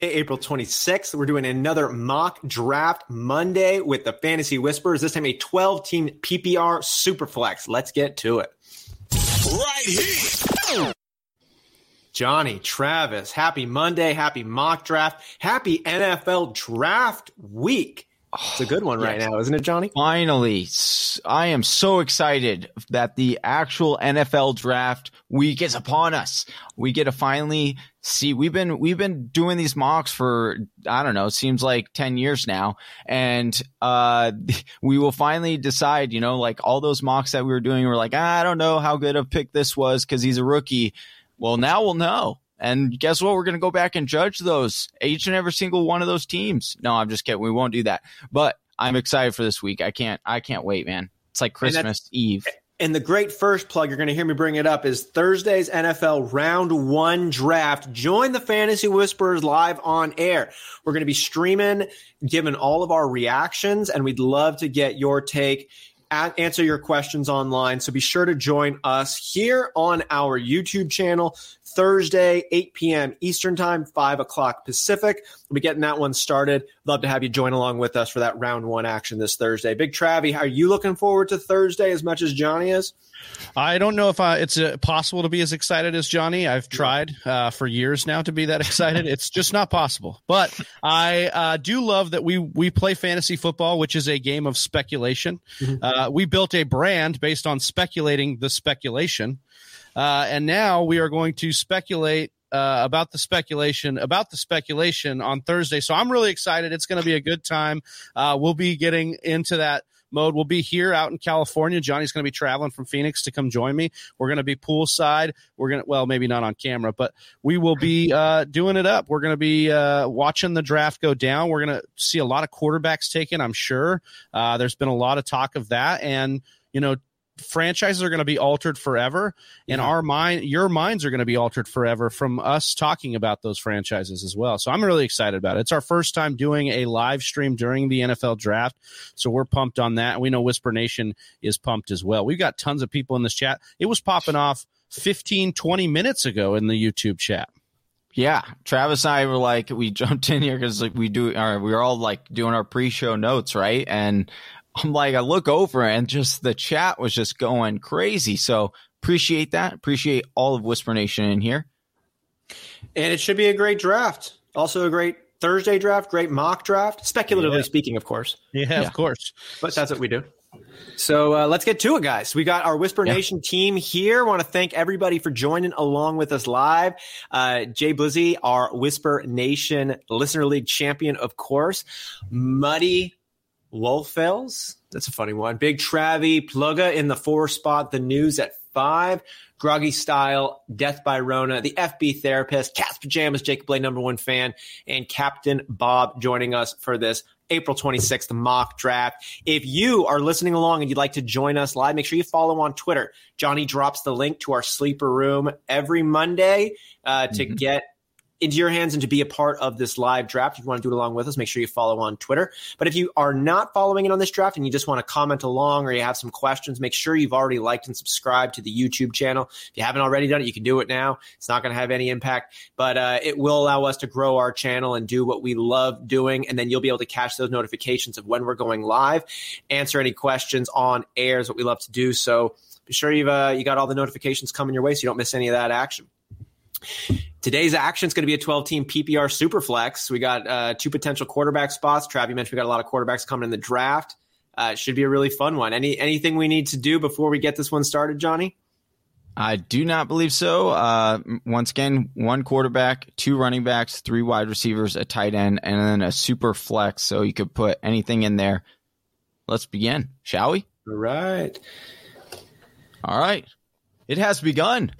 April 26th. We're doing another mock draft Monday with the Fantasy Whispers. This time a 12 team PPR Superflex. Let's get to it. Right here. Johnny, Travis, happy Monday, happy mock draft, happy NFL draft week. It's a good one right yes. now, isn't it, Johnny? Finally, I am so excited that the actual NFL draft week is upon us. We get to finally see. We've been we've been doing these mocks for I don't know, seems like ten years now, and uh, we will finally decide. You know, like all those mocks that we were doing, we are like, ah, I don't know how good a pick this was because he's a rookie. Well, now we'll know. And guess what? We're going to go back and judge those, each and every single one of those teams. No, I'm just kidding. We won't do that. But I'm excited for this week. I can't, I can't wait, man. It's like Christmas Eve. And the great first plug, you're going to hear me bring it up, is Thursday's NFL round one draft. Join the Fantasy Whisperers live on air. We're going to be streaming, giving all of our reactions, and we'd love to get your take answer your questions online. So be sure to join us here on our YouTube channel Thursday, 8 p.m. Eastern Time, 5 o'clock Pacific. We'll be getting that one started. Love to have you join along with us for that round one action this Thursday. Big Travie, are you looking forward to Thursday as much as Johnny is? I don't know if I, it's uh, possible to be as excited as Johnny. I've tried uh, for years now to be that excited. it's just not possible. But I uh, do love that we we play fantasy football, which is a game of speculation. Mm-hmm. Uh, we built a brand based on speculating the speculation. Uh, and now we are going to speculate uh, about the speculation about the speculation on Thursday. So I'm really excited. It's going to be a good time. Uh, we'll be getting into that mode. We'll be here out in California. Johnny's going to be traveling from Phoenix to come join me. We're going to be poolside. We're going to, well, maybe not on camera, but we will be uh, doing it up. We're going to be uh, watching the draft go down. We're going to see a lot of quarterbacks taken, I'm sure. Uh, there's been a lot of talk of that. And, you know, franchises are going to be altered forever and yeah. our mind your minds are going to be altered forever from us talking about those franchises as well. So i'm really excited about it. It's our first time doing a live stream during the nfl draft so we're pumped on that. We know whisper nation is pumped as well. We've got tons of people in this chat. It was popping off 15 20 minutes ago in the youtube chat. Yeah, Travis and I were like, we jumped in here because like we do, our, we were all like doing our pre-show notes, right? And I'm like, I look over and just the chat was just going crazy. So appreciate that. Appreciate all of Whisper Nation in here. And it should be a great draft. Also a great Thursday draft, great mock draft, speculatively yeah. speaking, of course. Yeah, yeah, of course. But that's what we do. So uh, let's get to it, guys. We got our Whisper yeah. Nation team here. Want to thank everybody for joining along with us live. Uh, Jay Blizzy, our Whisper Nation Listener League champion, of course. Muddy Wolfels. That's a funny one. Big Travie, Plugga in the four spot, the news at five. Groggy Style, Death by Rona, the FB Therapist, Cat's Pajamas, Jacob Blade, number one fan, and Captain Bob joining us for this April 26th mock draft. If you are listening along and you'd like to join us live, make sure you follow on Twitter. Johnny drops the link to our sleeper room every Monday uh, to mm-hmm. get into your hands and to be a part of this live draft. If you want to do it along with us, make sure you follow on Twitter. But if you are not following it on this draft and you just want to comment along or you have some questions, make sure you've already liked and subscribed to the YouTube channel. If you haven't already done it, you can do it now. It's not going to have any impact, but uh, it will allow us to grow our channel and do what we love doing. And then you'll be able to catch those notifications of when we're going live, answer any questions on air is what we love to do. So be sure you've uh, you got all the notifications coming your way so you don't miss any of that action. Today's action is going to be a 12 team PPR super flex. We got uh, two potential quarterback spots. Trav, you mentioned we got a lot of quarterbacks coming in the draft. Uh, it should be a really fun one. Any anything we need to do before we get this one started, Johnny? I do not believe so. Uh, once again, one quarterback, two running backs, three wide receivers, a tight end, and then a super flex. So you could put anything in there. Let's begin, shall we? All right. All right. It has begun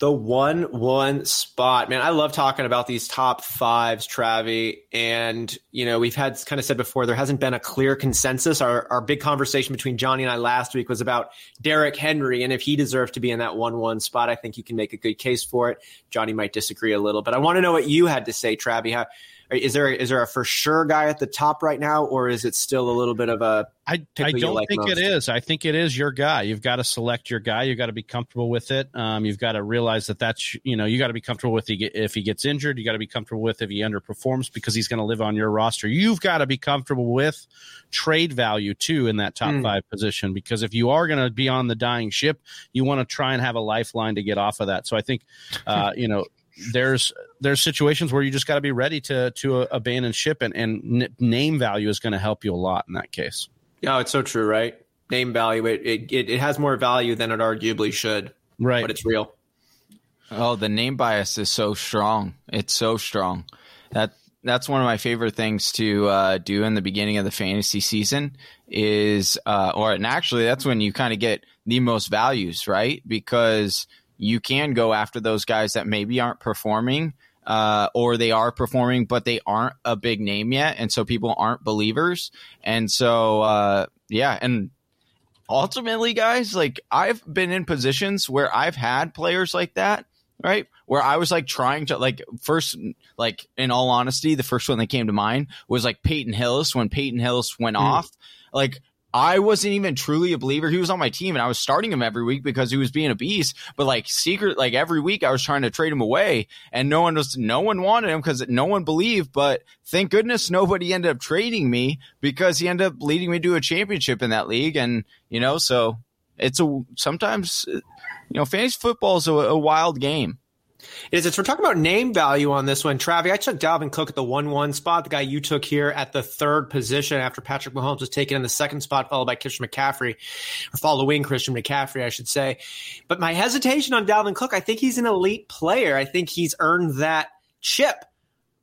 the one one spot. Man i love talking about these top fives travie and you know we've had kind of said before there hasn't been a clear consensus. Our, our big conversation between johnny and i last week was about Derrick Henry and if he deserves to be in that one one spot i think you can make a good case for it. Johnny might disagree a little but i want to know what you had to say travie how is there is there a for sure guy at the top right now, or is it still a little bit of a? I I don't like think most? it is. I think it is your guy. You've got to select your guy. You've got to be comfortable with it. Um, you've got to realize that that's you know you got to be comfortable with if he gets injured. You got to be comfortable with if he underperforms because he's going to live on your roster. You've got to be comfortable with trade value too in that top mm. five position because if you are going to be on the dying ship, you want to try and have a lifeline to get off of that. So I think uh, you know there's there's situations where you just got to be ready to to abandon ship and, and name value is going to help you a lot in that case. Yeah it's so true right? Name value it, it it has more value than it arguably should right. but it's real. Oh the name bias is so strong. It's so strong. That that's one of my favorite things to uh, do in the beginning of the fantasy season is uh, or and actually that's when you kind of get the most values right? Because you can go after those guys that maybe aren't performing uh, or they are performing, but they aren't a big name yet. And so people aren't believers. And so, uh, yeah. And ultimately, guys, like I've been in positions where I've had players like that, right? Where I was like trying to, like, first, like, in all honesty, the first one that came to mind was like Peyton Hillis when Peyton Hillis went mm. off. Like, I wasn't even truly a believer. He was on my team and I was starting him every week because he was being a beast. But like secret, like every week I was trying to trade him away and no one was, no one wanted him because no one believed. But thank goodness nobody ended up trading me because he ended up leading me to a championship in that league. And, you know, so it's a, sometimes, you know, fantasy football is a, a wild game. It is. It's, we're talking about name value on this one. Travie, I took Dalvin Cook at the 1 1 spot, the guy you took here at the third position after Patrick Mahomes was taken in the second spot, followed by Christian McCaffrey, or following Christian McCaffrey, I should say. But my hesitation on Dalvin Cook, I think he's an elite player. I think he's earned that chip.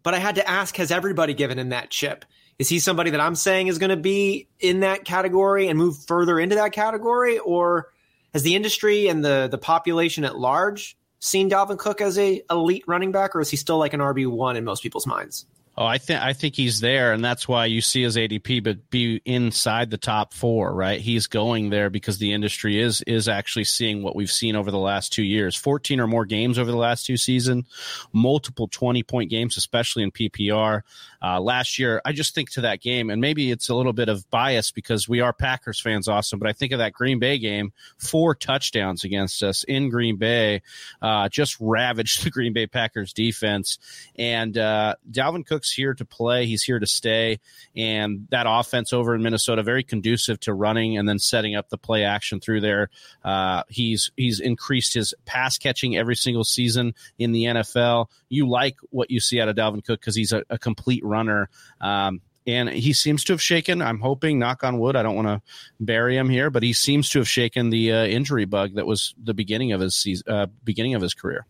But I had to ask, has everybody given him that chip? Is he somebody that I'm saying is going to be in that category and move further into that category? Or has the industry and the, the population at large seen Dalvin Cook as a elite running back, or is he still like an RB one in most people's minds? Oh, I think I think he's there, and that's why you see his ADP, but be inside the top four, right? He's going there because the industry is is actually seeing what we've seen over the last two years: fourteen or more games over the last two seasons, multiple twenty point games, especially in PPR. Uh, last year, I just think to that game, and maybe it's a little bit of bias because we are Packers fans, awesome. But I think of that Green Bay game, four touchdowns against us in Green Bay, uh, just ravaged the Green Bay Packers defense, and uh, Dalvin Cook's here to play. He's here to stay. And that offense over in Minnesota, very conducive to running and then setting up the play action through there. Uh, he's he's increased his pass catching every single season in the NFL. You like what you see out of Dalvin Cook because he's a, a, complete runner. Um, and he seems to have shaken. I'm hoping, knock on wood. I don't want to bury him here, but he seems to have shaken the uh, injury bug that was the beginning of his season, uh, beginning of his career.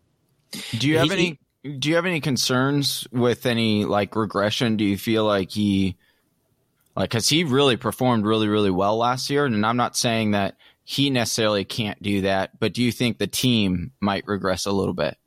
Do you have he, any? do you have any concerns with any like regression? Do you feel like he like cuz he really performed really really well last year and I'm not saying that he necessarily can't do that, but do you think the team might regress a little bit?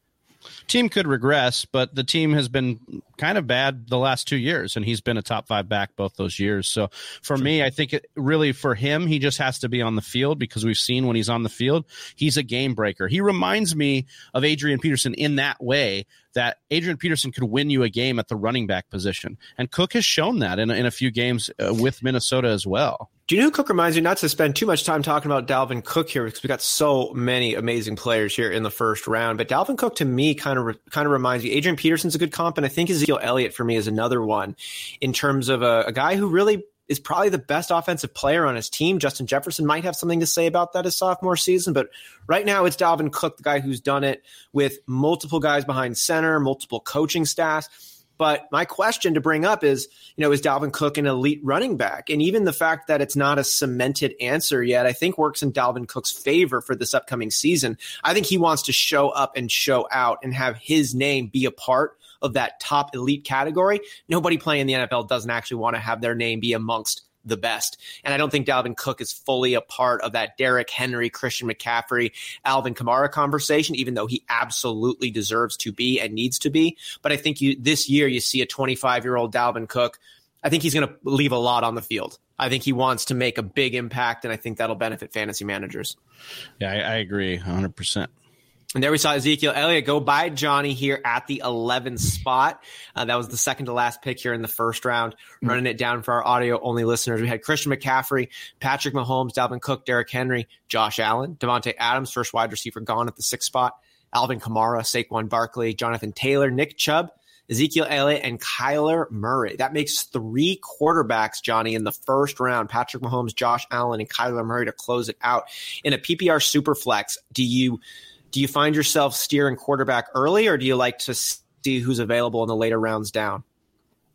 Team could regress, but the team has been kind of bad the last two years, and he's been a top five back both those years. So for me, I think it really for him, he just has to be on the field because we've seen when he's on the field, he's a game breaker. He reminds me of Adrian Peterson in that way that Adrian Peterson could win you a game at the running back position. And Cook has shown that in, in a few games uh, with Minnesota as well. Do you know Cook reminds me not to spend too much time talking about Dalvin Cook here because we got so many amazing players here in the first round. But Dalvin Cook to me kind of kind of reminds me. Adrian Peterson's a good comp, and I think Ezekiel Elliott for me is another one in terms of a, a guy who really is probably the best offensive player on his team. Justin Jefferson might have something to say about that his sophomore season, but right now it's Dalvin Cook, the guy who's done it with multiple guys behind center, multiple coaching staffs. But my question to bring up is, you know, is Dalvin Cook an elite running back? And even the fact that it's not a cemented answer yet, I think works in Dalvin Cook's favor for this upcoming season. I think he wants to show up and show out and have his name be a part of that top elite category. Nobody playing in the NFL doesn't actually want to have their name be amongst the best. And I don't think Dalvin Cook is fully a part of that Derrick Henry, Christian McCaffrey, Alvin Kamara conversation, even though he absolutely deserves to be and needs to be. But I think you this year you see a 25 year old Dalvin Cook. I think he's going to leave a lot on the field. I think he wants to make a big impact, and I think that'll benefit fantasy managers. Yeah, I, I agree 100%. And there we saw Ezekiel Elliott go by Johnny here at the 11th spot. Uh, that was the second to last pick here in the first round. Mm-hmm. Running it down for our audio only listeners, we had Christian McCaffrey, Patrick Mahomes, Dalvin Cook, Derrick Henry, Josh Allen, Davante Adams, first wide receiver gone at the sixth spot, Alvin Kamara, Saquon Barkley, Jonathan Taylor, Nick Chubb, Ezekiel Elliott, and Kyler Murray. That makes three quarterbacks, Johnny, in the first round. Patrick Mahomes, Josh Allen, and Kyler Murray to close it out. In a PPR super flex, do you do you find yourself steering quarterback early, or do you like to see who's available in the later rounds down?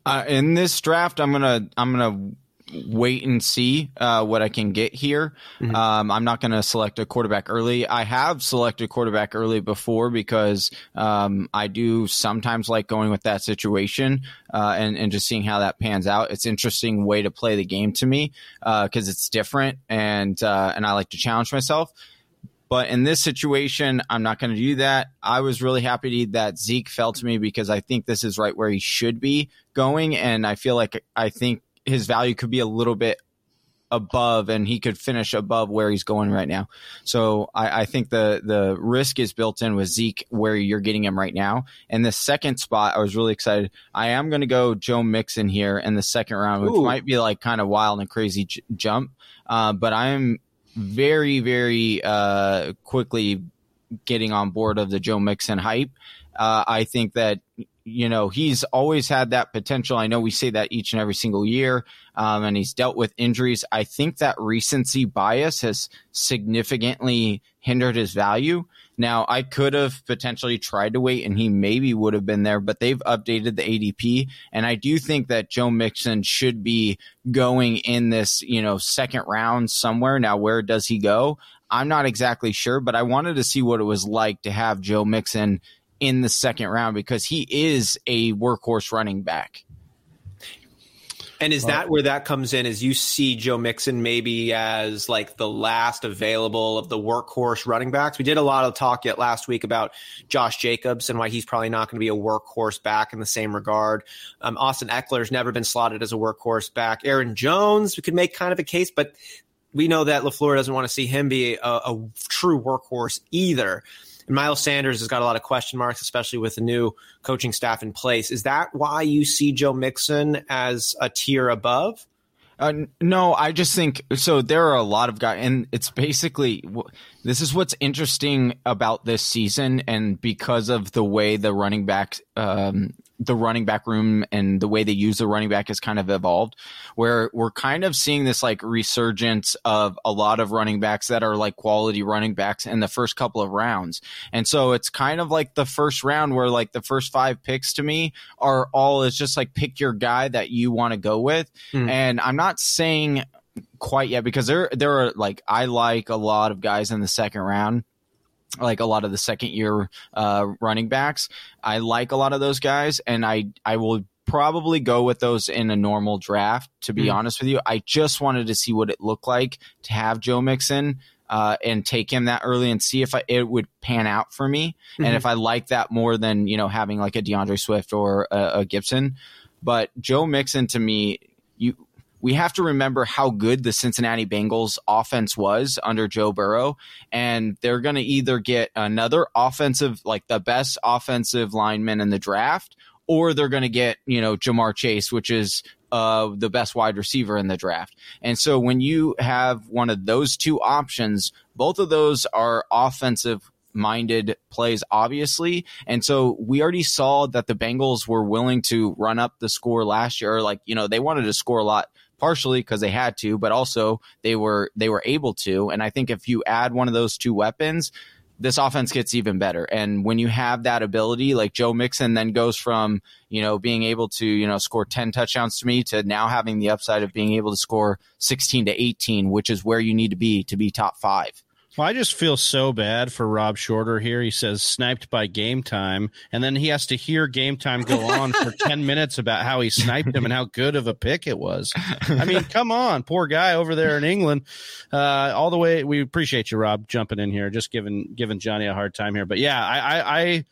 Uh, in this draft, I'm gonna I'm gonna wait and see uh, what I can get here. Mm-hmm. Um, I'm not going to select a quarterback early. I have selected quarterback early before because um, I do sometimes like going with that situation uh, and and just seeing how that pans out. It's interesting way to play the game to me because uh, it's different and uh, and I like to challenge myself. But in this situation, I'm not going to do that. I was really happy that Zeke fell to me because I think this is right where he should be going. And I feel like I think his value could be a little bit above and he could finish above where he's going right now. So I, I, think the the risk is built in with Zeke where you're getting him right now. And the second spot, I was really excited. I am going to go Joe Mixon here in the second round, which Ooh. might be like kind of wild and crazy j- jump. Uh, but I am very, very uh, quickly getting on board of the Joe Mixon hype. Uh, I think that you know he's always had that potential. I know we say that each and every single year, um, and he's dealt with injuries. I think that recency bias has significantly hindered his value. Now, I could have potentially tried to wait and he maybe would have been there, but they've updated the ADP. And I do think that Joe Mixon should be going in this, you know, second round somewhere. Now, where does he go? I'm not exactly sure, but I wanted to see what it was like to have Joe Mixon in the second round because he is a workhorse running back. And is that where that comes in? Is you see Joe Mixon maybe as like the last available of the workhorse running backs? We did a lot of talk yet last week about Josh Jacobs and why he's probably not going to be a workhorse back in the same regard. Um, Austin Ekeler's never been slotted as a workhorse back. Aaron Jones, we could make kind of a case, but we know that LaFleur doesn't want to see him be a, a true workhorse either. And Miles Sanders has got a lot of question marks, especially with the new coaching staff in place. Is that why you see Joe Mixon as a tier above? Uh, no, I just think so. There are a lot of guys, and it's basically this is what's interesting about this season, and because of the way the running back um, the running back room and the way they use the running back has kind of evolved where we're kind of seeing this like resurgence of a lot of running backs that are like quality running backs in the first couple of rounds. And so it's kind of like the first round where like the first five picks to me are all is just like pick your guy that you want to go with. Mm. And I'm not saying quite yet because there there are like I like a lot of guys in the second round like a lot of the second year uh, running backs. I like a lot of those guys, and I I will probably go with those in a normal draft. To be mm. honest with you, I just wanted to see what it looked like to have Joe Mixon. Uh, and take him that early and see if I, it would pan out for me, mm-hmm. and if I like that more than you know having like a D'Andre Swift or a, a Gibson. But Joe Mixon to me, you we have to remember how good the Cincinnati Bengals offense was under Joe Burrow. And they're going to either get another offensive, like the best offensive lineman in the draft, or they're going to get, you know, Ja'Marr Chase, which is uh, the best wide receiver in the draft. And so when you have one of those two options, both of those are offensive minded plays, obviously. And so we already saw that the Bengals were willing to run up the score last year. Like, you know, they wanted to score a lot partially because they had to, but also they were they were able to. And I think if you add one of those two weapons, this offense gets even better. And when you have that ability, like Joe Mixon then goes from, you know, being able to, you know, score 10 touchdowns to me to now having the upside of being able to score 16 to 18, which is where you need to be to be top five. Well, I just feel so bad for Rob Shorter here. He says sniped by game time, and then he has to hear game time go on for 10 minutes about how he sniped him and how good of a pick it was. I mean, come on, poor guy over there in England. Uh, all the way, we appreciate you, Rob, jumping in here, just giving giving Johnny a hard time here. But yeah, I, I, I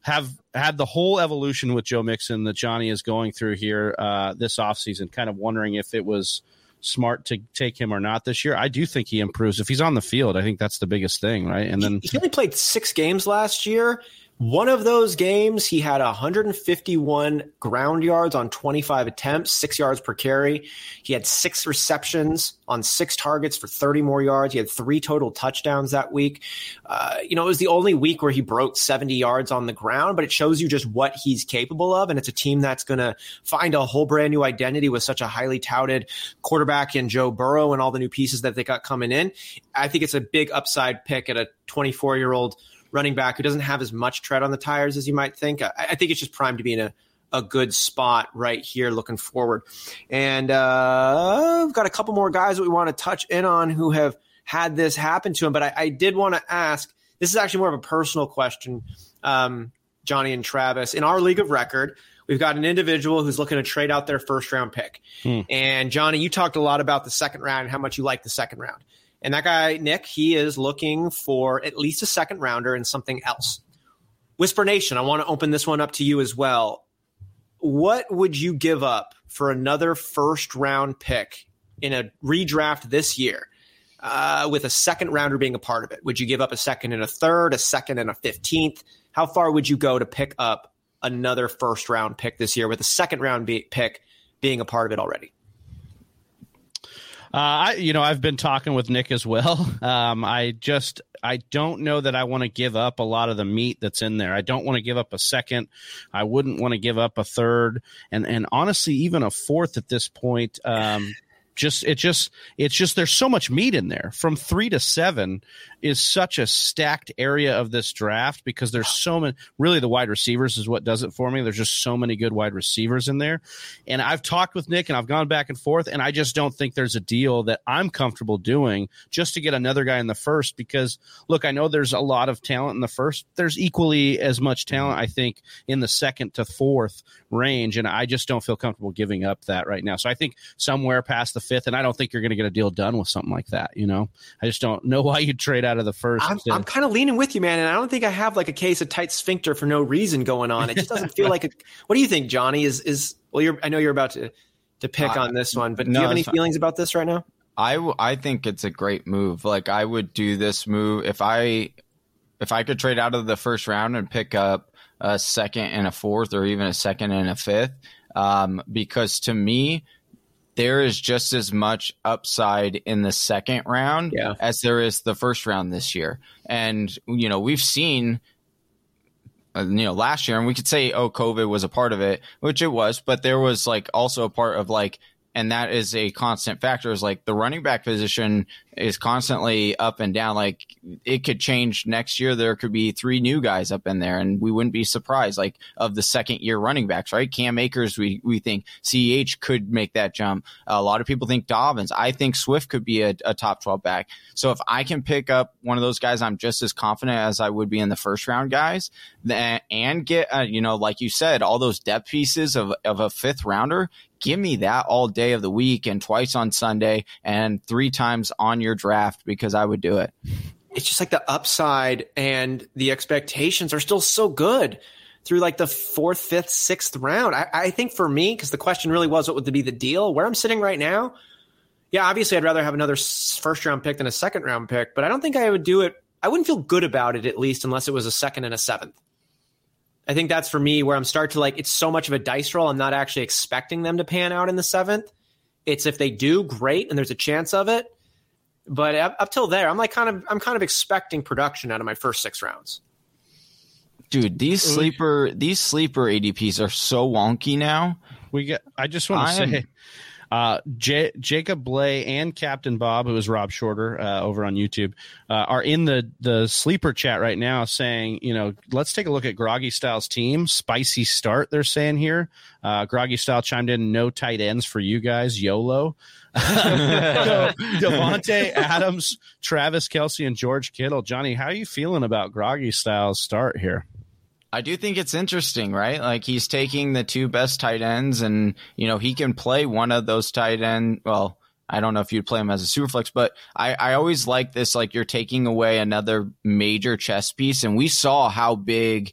have had the whole evolution with Joe Mixon that Johnny is going through here uh, this offseason, kind of wondering if it was – smart to take him or not this year. I do think he improves if he's on the field. I think that's the biggest thing, right? And then he only played six games last year. One of those games, he had 151 ground yards on 25 attempts, six yards per carry. He had six receptions on six targets for 30 more yards. He had three total touchdowns that week. Uh, you know, it was the only week where he broke 70 yards on the ground, but it shows you just what he's capable of. And it's a team that's going to find a whole brand new identity with such a highly touted quarterback in Joe Burrow and all the new pieces that they got coming in. I think it's a big upside pick at a 24 year old running back who doesn't have as much tread on the tires as you might think. I, I think it's just primed to be in a, a good spot right here looking forward. And uh, we've got a couple more guys that we want to touch in on who have had this happen to him. But I, I did want to ask this is actually more of a personal question, um, Johnny and Travis. In our league of record, we've got an individual who's looking to trade out their first round pick. Hmm. And Johnny, you talked a lot about the second round and how much you like the second round. And that guy, Nick, he is looking for at least a second rounder and something else. Whisper Nation, I want to open this one up to you as well. What would you give up for another first round pick in a redraft this year? Uh, with a second rounder being a part of it? Would you give up a second and a third, a second and a 15th? How far would you go to pick up another first round pick this year with a second round be- pick being a part of it already? Uh, I, you know, I've been talking with Nick as well. Um, I just, I don't know that I want to give up a lot of the meat that's in there. I don't want to give up a second. I wouldn't want to give up a third, and and honestly, even a fourth at this point. Um, just it just it's just there's so much meat in there. From three to seven is such a stacked area of this draft because there's so many really the wide receivers is what does it for me. There's just so many good wide receivers in there. And i've talked with nick and i've gone back and forth and i just don't think there's a deal that i'm comfortable doing just to get another guy in the first because look i know there's a lot of talent in the first. There's equally as much talent i think in the second to fourth range and i just don't feel comfortable giving up that right now. So i think somewhere past the fifth and i don't think you're going to get a deal done with something like that you know i just don't know why you'd trade out out of the first. I'm, I'm kind of leaning with you, man, and I don't think I have like a case of tight sphincter for no reason going on. It just doesn't feel like a. What do you think, Johnny? Is is well? You're I know you're about to to pick uh, on this one, but no, do you have any feelings about this right now? I, w- I think it's a great move. Like I would do this move if I if I could trade out of the first round and pick up a second and a fourth, or even a second and a fifth. Um, because to me, there is just as much upside in the second round yeah. as there is the first round this year. And, you know, we've seen, uh, you know, last year, and we could say, oh, COVID was a part of it, which it was, but there was like also a part of like and that is a constant factor. Is like the running back position is constantly up and down. Like it could change next year. There could be three new guys up in there and we wouldn't be surprised like of the second year running backs right? Cam akers we, we think ceh could make that jump. A lot of people think dobbins. I think swift could be a, a top 12 back. So if i can pick up one of those guys i'm just as confident as i would be in the first round guys and get uh, you know like you said all those depth pieces of, of a fifth rounder give me that all day of the week and twice on Sunday and three times on your draft because I would do it. It's just like the upside and the expectations are still so good through like the fourth, fifth, sixth round. I, I think for me, because the question really was what would be the deal, where I'm sitting right now, yeah, obviously I'd rather have another first round pick than a second round pick, but I don't think I would do it. I wouldn't feel good about it at least unless it was a second and a seventh. I think that's for me where I'm start to like it's so much of a dice roll. I'm not actually expecting them to pan out in the seventh. It's if they do, great, and there's a chance of it. But up, up till there, I'm like kind of I'm kind of expecting production out of my first six rounds. Dude, these sleeper these sleeper ADPs are so wonky now. We get. I just want to say, uh, J- Jacob Blay and Captain Bob, who is Rob Shorter uh, over on YouTube, uh, are in the the sleeper chat right now, saying, you know, let's take a look at Groggy Styles' team. Spicy start, they're saying here. Uh, Groggy Style chimed in, no tight ends for you guys, YOLO. Davante Adams, Travis Kelce, and George Kittle. Johnny, how are you feeling about Groggy Styles' start here? I do think it's interesting, right? Like he's taking the two best tight ends, and you know he can play one of those tight end. Well, I don't know if you'd play him as a super flex, but I, I always like this. Like you're taking away another major chess piece, and we saw how big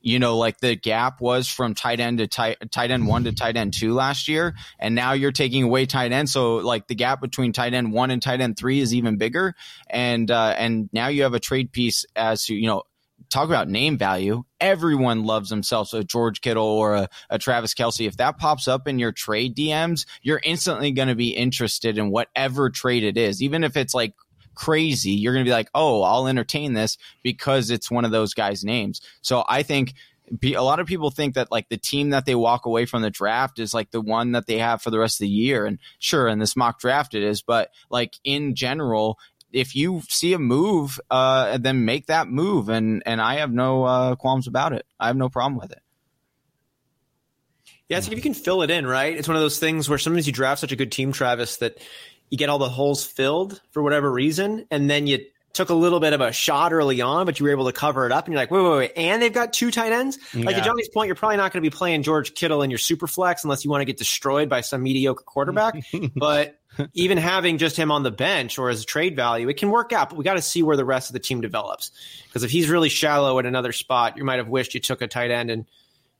you know, like the gap was from tight end to tight, tight end one to tight end two last year. And now you're taking away tight end. So like the gap between tight end one and tight end three is even bigger. And, uh, and now you have a trade piece as to, you know, talk about name value. Everyone loves themselves a George Kittle or a, a Travis Kelce. If that pops up in your trade DMs, you're instantly going to be interested in whatever trade it is, even if it's like crazy, you're going to be like, oh, I'll entertain this because it's one of those guys' names. So I think a lot of people think that like the team that they walk away from the draft is like the one that they have for the rest of the year. And sure, in this mock draft it is, but like in general, if you see a move, uh, then make that move. And, and I have no, uh, qualms about it. I have no problem with it. Yeah, so if you can fill it in, right? It's one of those things where sometimes you draft such a good team, Travis, that you get all the holes filled for whatever reason, and then you took a little bit of a shot early on, but you were able to cover it up, and you're like, wait, wait, wait, and they've got two tight ends. Yeah. Like at Johnny's point, you're probably not going to be playing George Kittle in your super flex unless you want to get destroyed by some mediocre quarterback. but even having just him on the bench or as a trade value, it can work out. But we got to see where the rest of the team develops because if he's really shallow at another spot, you might have wished you took a tight end and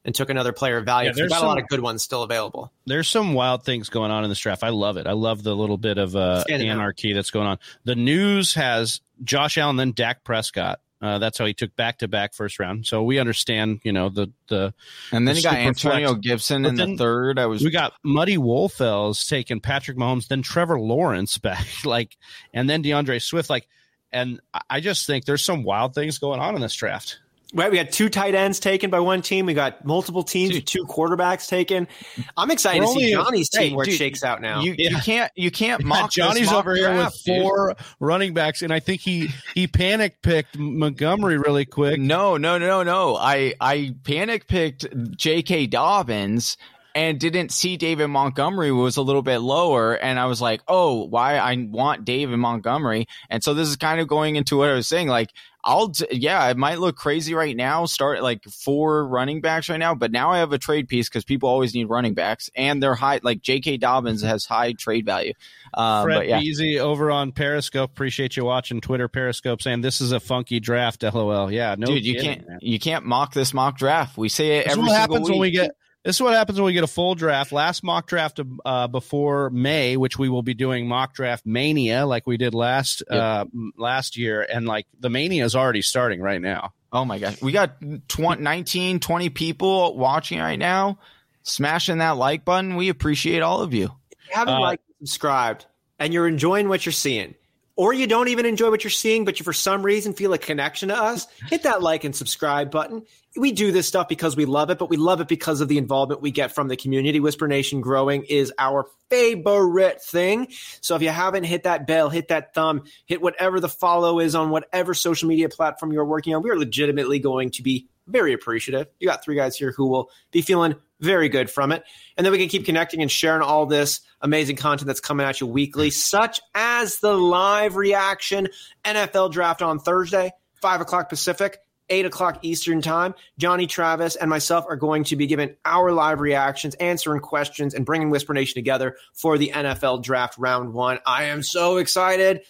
and took another player of value. Yeah, there's got some, a lot of good ones still available. There's some wild things going on in this draft. I love it. I love the little bit of uh, anarchy that's going on. The news has Josh Allen, then Dak Prescott. Uh, that's how he took back to back first round. So we understand, you know, the the and then the you got Antonio flex. Gibson but in the third. I was we got Muddy Wolfels taking Patrick Mahomes, then Trevor Lawrence back, like, and then D'Andre Swift, like, and I just think there's some wild things going on in this draft. Right, we had two tight ends taken by one team. We got multiple teams with two quarterbacks taken. I'm excited We're to see Johnny's team hey, where dude, it shakes out now. You, yeah. you can't you can't mock Johnny's mock over draft, here with four dude. running backs, and I think he he panic picked Montgomery really quick. No, no, no, no. I I panic picked J.K. Dobbins and didn't see David Montgomery was a little bit lower. And I was like, oh, why I want David Montgomery. And so this is kind of going into what I was saying. Like, I'll yeah, it might look crazy right now. Start like four running backs right now, but now I have a trade piece because people always need running backs, and they're high. Like J.K. Dobbins has high trade value. Um, Fred yeah. Easy over on Periscope. Appreciate you watching Twitter Periscope saying this is a funky draft. LOL. Yeah, no, dude, you kidding, can't man. you can't mock this mock draft. We say it this every. What happens week. when we get this is what happens when we get a full draft. Last mock draft uh, before May, which we will be doing mock draft mania like we did last yep. uh, last year, and like the mania is already starting right now. Oh my gosh, we got 20, 19, 20 people watching right now. Smashing that like button, we appreciate all of you. If you haven't uh, liked, subscribed, and you're enjoying what you're seeing or you don't even enjoy what you're seeing, but you for some reason feel a connection to us, hit that like and subscribe button. We do this stuff because we love it, but we love it because of the involvement we get from the community. Whisper Nation growing is our favorite thing. So if you haven't hit that bell, hit that thumb, hit whatever the follow is on whatever social media platform you're working on, we are legitimately going to be very appreciative. You got three guys here who will be feeling very good from it. And then we can keep connecting and sharing all this amazing content that's coming at you weekly, such as the live reaction NFL draft on Thursday, 5 o'clock Pacific. 8 o'clock Eastern Time. Johnny Travis and myself are going to be giving our live reactions, answering questions, and bringing Whisper Nation together for the NFL Draft Round 1. I am so excited.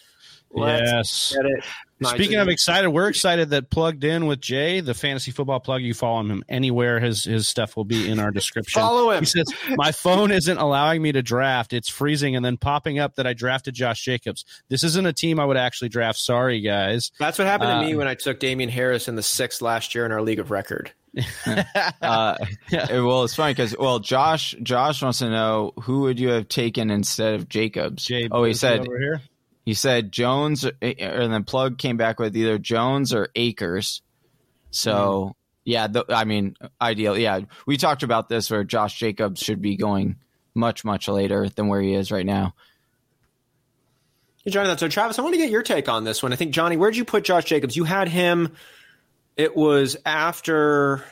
Let's yes. Speaking of excited, we're excited that plugged in with Jay, the fantasy football plug. You follow him anywhere. His his stuff will be in our description. follow him. He says, My phone isn't allowing me to draft. It's freezing and then popping up that I drafted Josh Jacobs. This isn't a team I would actually draft. Sorry, guys. That's what happened to me um, when I took Damien Harris in the sixth last year in our league of record. uh, well, it's funny because well, Josh Josh wants to know who would you have taken instead of Jacobs? Jay, oh, he said over here. He said Jones, eh, and then Plug came back with either Jones or Akers. So, mm. yeah, the, I mean, ideal. Yeah, we talked about this where Josh Jacobs should be going much, much later than where he is right now. Hey, Johnny, so Travis, I want to get your take on this one. I think, Johnny, where'd you put Josh Jacobs? You had him, it was after.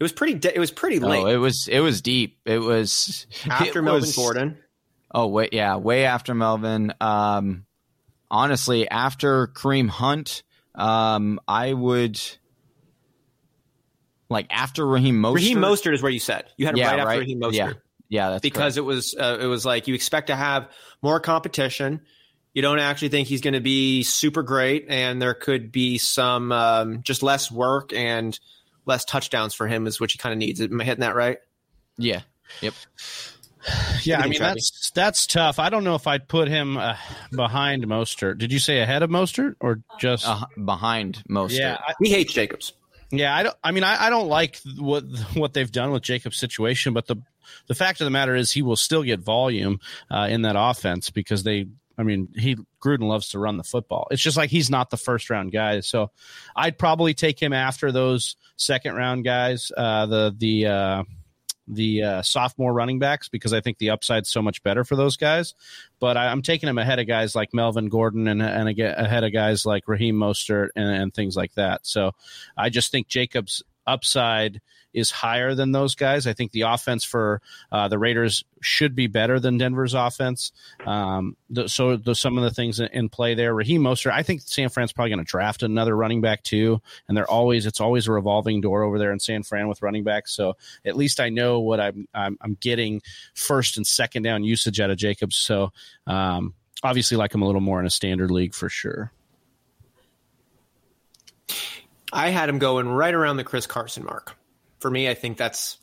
It was pretty. It was pretty late. Oh, it was. It was deep. It was after it Melvin was, Gordon. Oh, wait, yeah, way after Melvin. Um, honestly, after Kareem Hunt, um, I would like after Raheem Mostert. Raheem Mostert is where you said you had yeah, right, after Raheem Mostert. Yeah, yeah, that's because correct. it was uh, it was like you expect to have more competition. You don't actually think he's going to be super great, and there could be some um, just less work and less touchdowns for him is what he kind of needs. Am I hitting that right? Yeah. Yep. Yeah, I mean that's that's tough. I don't know if I'd put him uh, behind Mostert. Did you say ahead of Mostert or just uh, behind Mostert? Yeah, I, he hates Jacobs. Yeah, I don't. I mean, I, I don't like what what they've done with Jacob's situation, but the the fact of the matter is he will still get volume uh, in that offense because they. I mean, he Gruden loves to run the football. It's just like he's not the first round guy, so I'd probably take him after those second round guys. Uh, the the uh, the uh, sophomore running backs because I think the upside's so much better for those guys. But I, am taking him ahead of guys like Melvin Gordon and, and ahead of guys like Raheem Mostert and, and things like that. So I just think Jacobs' upside is higher than those guys. I think the offense for uh, the Raiders should be better than Denver's offense. Um, the, so the, some of the things in play there, Raheem Mostert, I think San Fran's probably going to draft another running back too. And they're always, it's always a revolving door over there in San Fran with running backs. So at least I know what I'm, I'm, I'm getting first and second down usage out of Jacobs. So um, obviously like him a little more in a standard league for sure. I had him going right around the Chris Carson mark for me, I think that's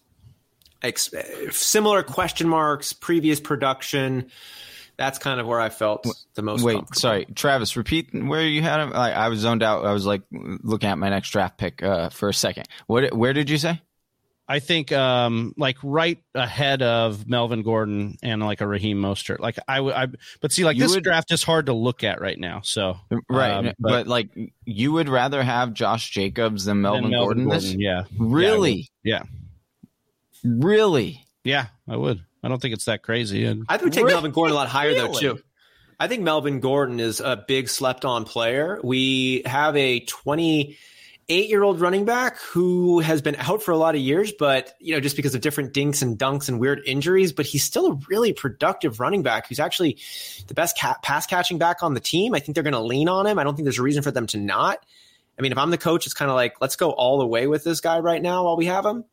ex- similar question marks, previous production. That's kind of where I felt the most. Wait, sorry, Travis, repeat where you had him. I, I, was zoned out. I was like looking at my next draft pick uh, for a second. What? Where did you say? I think um, like right ahead of Melvin Gordon and like a Raheem Mostert. Like I would, I, but see, like you this would, draft is hard to look at right now. So right, um, but, but, like you would rather have Josh Jacobs than Melvin, than Melvin Gordon. Gordon this? Yeah, really? Yeah, really? Yeah, I would. I don't think it's that crazy. And I would take really? Melvin Gordon a lot higher really? though too. I think Melvin Gordon is a big slept on player. We have a twenty eight year old running back who has been out for a lot of years, but you know, just because of different dinks and dunks and weird injuries, but he's still a really productive running back who's actually the best pass catching back on the team. I think they're going to lean on him. I don't think there's a reason for them to not. I mean, if I'm the coach, it's kind of like, let's go all the way with this guy right now while we have him.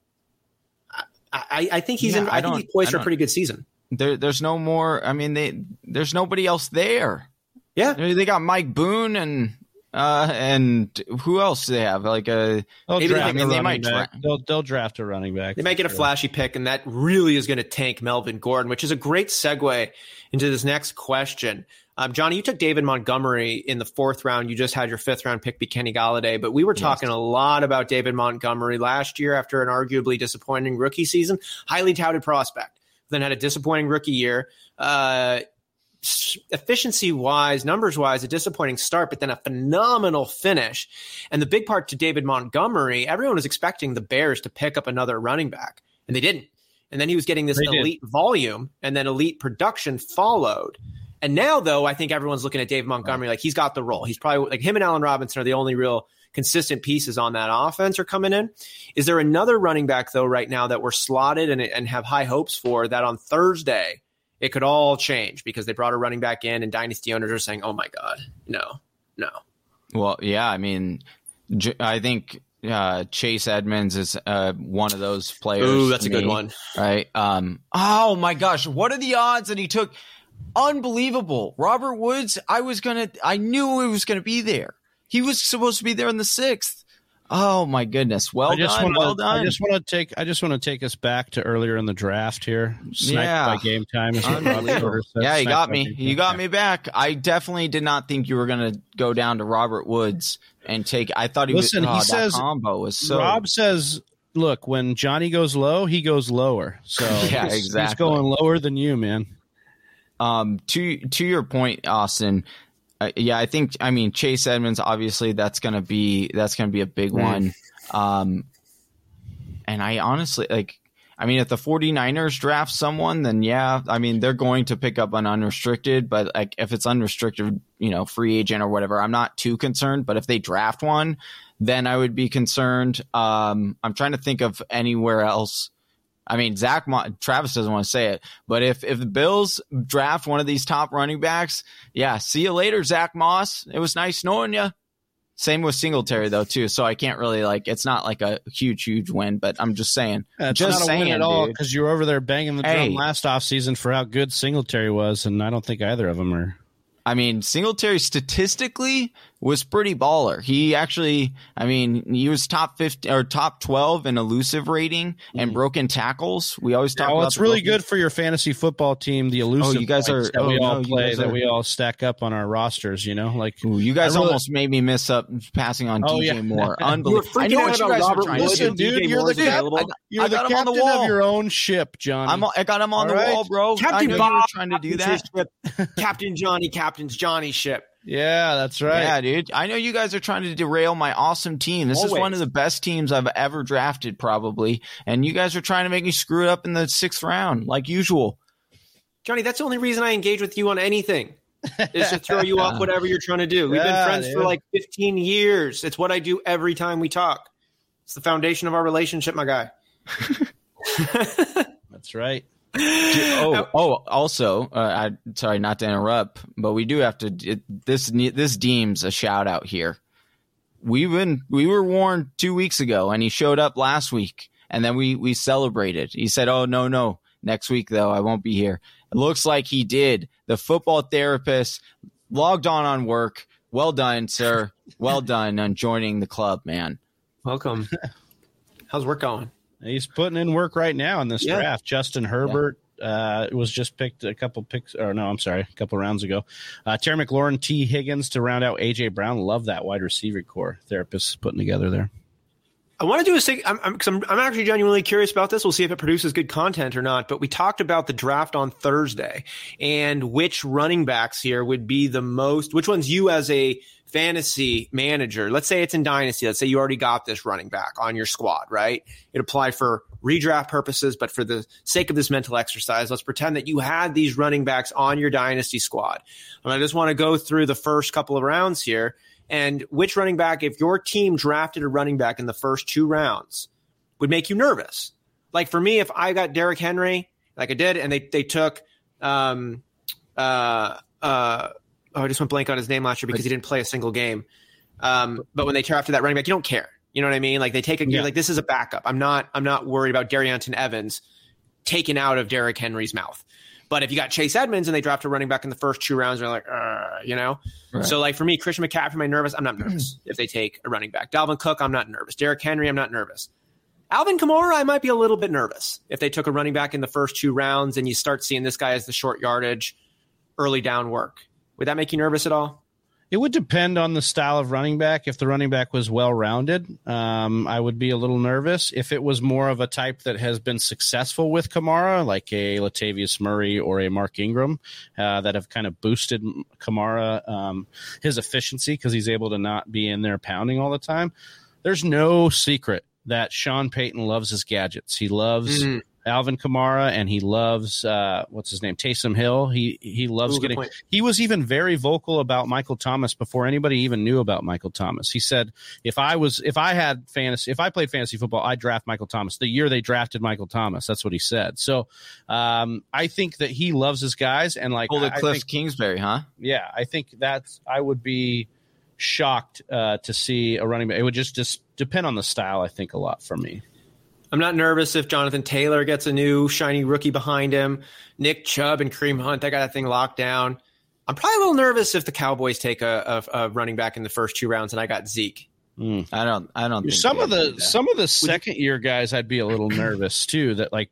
I, I, I think he's yeah, in, I, I think he's poised for a pretty good season. There, there's no more. I mean, they there's nobody else there. Yeah, they got Mike Boone and uh, and who else do they have? Like a they'll maybe draft they, a they might back. Dra- they'll they'll draft a running back. They might get a flashy pick, and that really is going to tank Melvin Gordon, which is a great segue into this next question. Um, Johnny, you took David Montgomery in the fourth round. You just had your fifth round pick be Kenny Golladay, but we were talking yes. a lot about David Montgomery last year after an arguably disappointing rookie season. Highly touted prospect, then had a disappointing rookie year. Uh, efficiency wise, numbers wise, a disappointing start, but then a phenomenal finish. And the big part to David Montgomery, everyone was expecting the Bears to pick up another running back, and they didn't. And then he was getting this they elite did. volume, and then elite production followed. And now, though, I think everyone's looking at Dave Montgomery like he's got the role. He's probably like him and Allen Robinson are the only real consistent pieces on that offense are coming in. Is there another running back though right now that we're slotted and, and have high hopes for that on Thursday it could all change because they brought a running back in, and dynasty owners are saying, "Oh my god, no, no." Well, yeah, I mean, I think uh, Chase Edmonds is uh, one of those players. Ooh, that's a me, good one, right? Um, oh my gosh, what are the odds that he took? Unbelievable, Robert Woods. I was gonna, I knew he was gonna be there. He was supposed to be there in the sixth. Oh my goodness! Well I just done. Wanna, well done. I just want to take. I just want to take us back to earlier in the draft here. Sniped yeah, by game time. yeah, you got me. You got me back. I definitely did not think you were going to go down to Robert Woods and take. I thought he Listen, was. Oh, he says combo was so. Rob says, "Look, when Johnny goes low, he goes lower." So yeah, he's, exactly. He's going lower than you, man. Um, to to your point, Austin. Uh, yeah, I think I mean Chase Edmonds. Obviously, that's gonna be that's gonna be a big mm. one. Um, and I honestly like. I mean, if the 49ers draft someone, then yeah, I mean they're going to pick up an unrestricted. But like if it's unrestricted, you know, free agent or whatever, I'm not too concerned. But if they draft one, then I would be concerned. Um, I'm trying to think of anywhere else I mean, Zach Travis doesn't want to say it, but if if the Bills draft one of these top running backs, yeah, see you later, Zach Moss. It was nice knowing you. Same with Singletary though too, so I can't really like. It's not like a huge, huge win, but I'm just saying. Yeah, it's just not a saying, win at all because you were over there banging the drum hey, last offseason for how good Singletary was, and I don't think either of them are. I mean, Singletary statistically was pretty baller. He actually, I mean, he was top 50 or top 12 in elusive rating and mm-hmm. broken tackles. We always talk Yeah, well, about it's really broken- good for your fantasy football team. The elusive Oh, you guys are- that oh, we all no, play, that are- we all stack up on our rosters. You know, like Ooh, you guys really- almost made me miss up passing on Oh, DJ yeah. Moore. Unbelievable. I know what you guys were trying to do. dude, you're the cap- available. you're I the on the captain of your own ship, Johnny. I'm, I got him on All the right. wall, bro. I Captain know you were Bob trying to do that. Captain Johnny captains Johnny ship. Yeah, that's right. Yeah, dude. I know you guys are trying to derail my awesome team. This is one of the best teams I've ever drafted, probably. And you guys are trying to make me screw it up in the sixth round, like usual. Johnny, that's the only reason I engage with you on anything. is to throw you off whatever you're trying to do. We've Yeah, been friends for like 15 years. It's what I do every time we talk. It's the foundation of our relationship, my guy. That's right. Oh, oh, also, uh, I sorry not to interrupt, but we do have to. It, this this deems a shout out here. We've been we were warned two weeks ago, and he showed up last week, and then we we celebrated. He said, "Oh no, no, next week though, I won't be here." It looks like he did. The football therapist logged on on work. Well done, sir. Well done on joining the club, man. Welcome. How's work going? He's putting in work right now in this Yeah. draft. Justin Herbert uh, was just picked a couple picks, or no, I'm sorry, a couple rounds ago. Uh, Terry McLaurin, T. Higgins to round out AJ Brown. Love that wide receiver corps therapists putting together there. I want to do a thing I'm, I'm, I'm actually genuinely curious about this. We'll see if it produces good content or not. But we talked about the draft on Thursday and which running backs here would be the most, which ones you as a fantasy manager, let's say it's in Dynasty, let's say you already got this running back on your squad, right? It applied for redraft purposes, but for the sake of this mental exercise, let's pretend that you had these running backs on your Dynasty squad. And I just want to go through the first couple of rounds here and which running back, if your team drafted a running back in the first two rounds, would make you nervous. Like for me, if I got Derrick Henry, like I did, and they they took, um, uh, uh, oh, I just went blank on his name last year because he didn't play a single game. Um, but when they drafted that running back, you don't care. You know what I mean? Like they take a, Yeah. you're like this is a backup. I'm not I'm not worried about Darrynton Evans taken out of Derrick Henry's mouth. But if you got Chase Edmonds and they draft a running back in the first two rounds, they're like, uh, you know. Right. So like for me, Christian McCaffrey, am I nervous? I'm not nervous if they take a running back. Dalvin Cook, I'm not nervous. Derrick Henry, I'm not nervous. Alvin Kamara, I might be a little bit nervous if they took a running back in the first two rounds and you start seeing this guy as the short yardage, early down work. Would that make you nervous at all? It would depend on the style of running back. If the running back was well rounded, um, I would be a little nervous. If it was more of a type that has been successful with Kamara, like a Latavius Murray or a Mark Ingram, uh, that have kind of boosted Kamara um, his efficiency because he's able to not be in there pounding all the time. There's no secret that Sean Payton loves his gadgets. He loves Mhm. Alvin Kamara and he loves uh, what's his name Taysom Hill. He he loves Ooh, getting. He was even very vocal about Michael Thomas before anybody even knew about Michael Thomas. He said, "If I was if I had fantasy if I played fantasy football, I'd draft Michael Thomas." The year they drafted Michael Thomas, that's what he said. So um, I think that he loves his guys and like I, I Cliff think, Kingsbury, huh? yeah, I think that's I would be shocked uh, to see a running back. It would just just depend on the style. I think a lot for me. I'm not nervous if Jonathan Taylor gets a new shiny rookie behind him. Nick Chubb and Kareem Hunt, they got that thing locked down. I'm probably a little nervous if the Cowboys take a, a, a running back in the first two rounds and I got Zeke. Mm. I don't. I don't. Think some of the some of the second year guys I'd be a little nervous too that like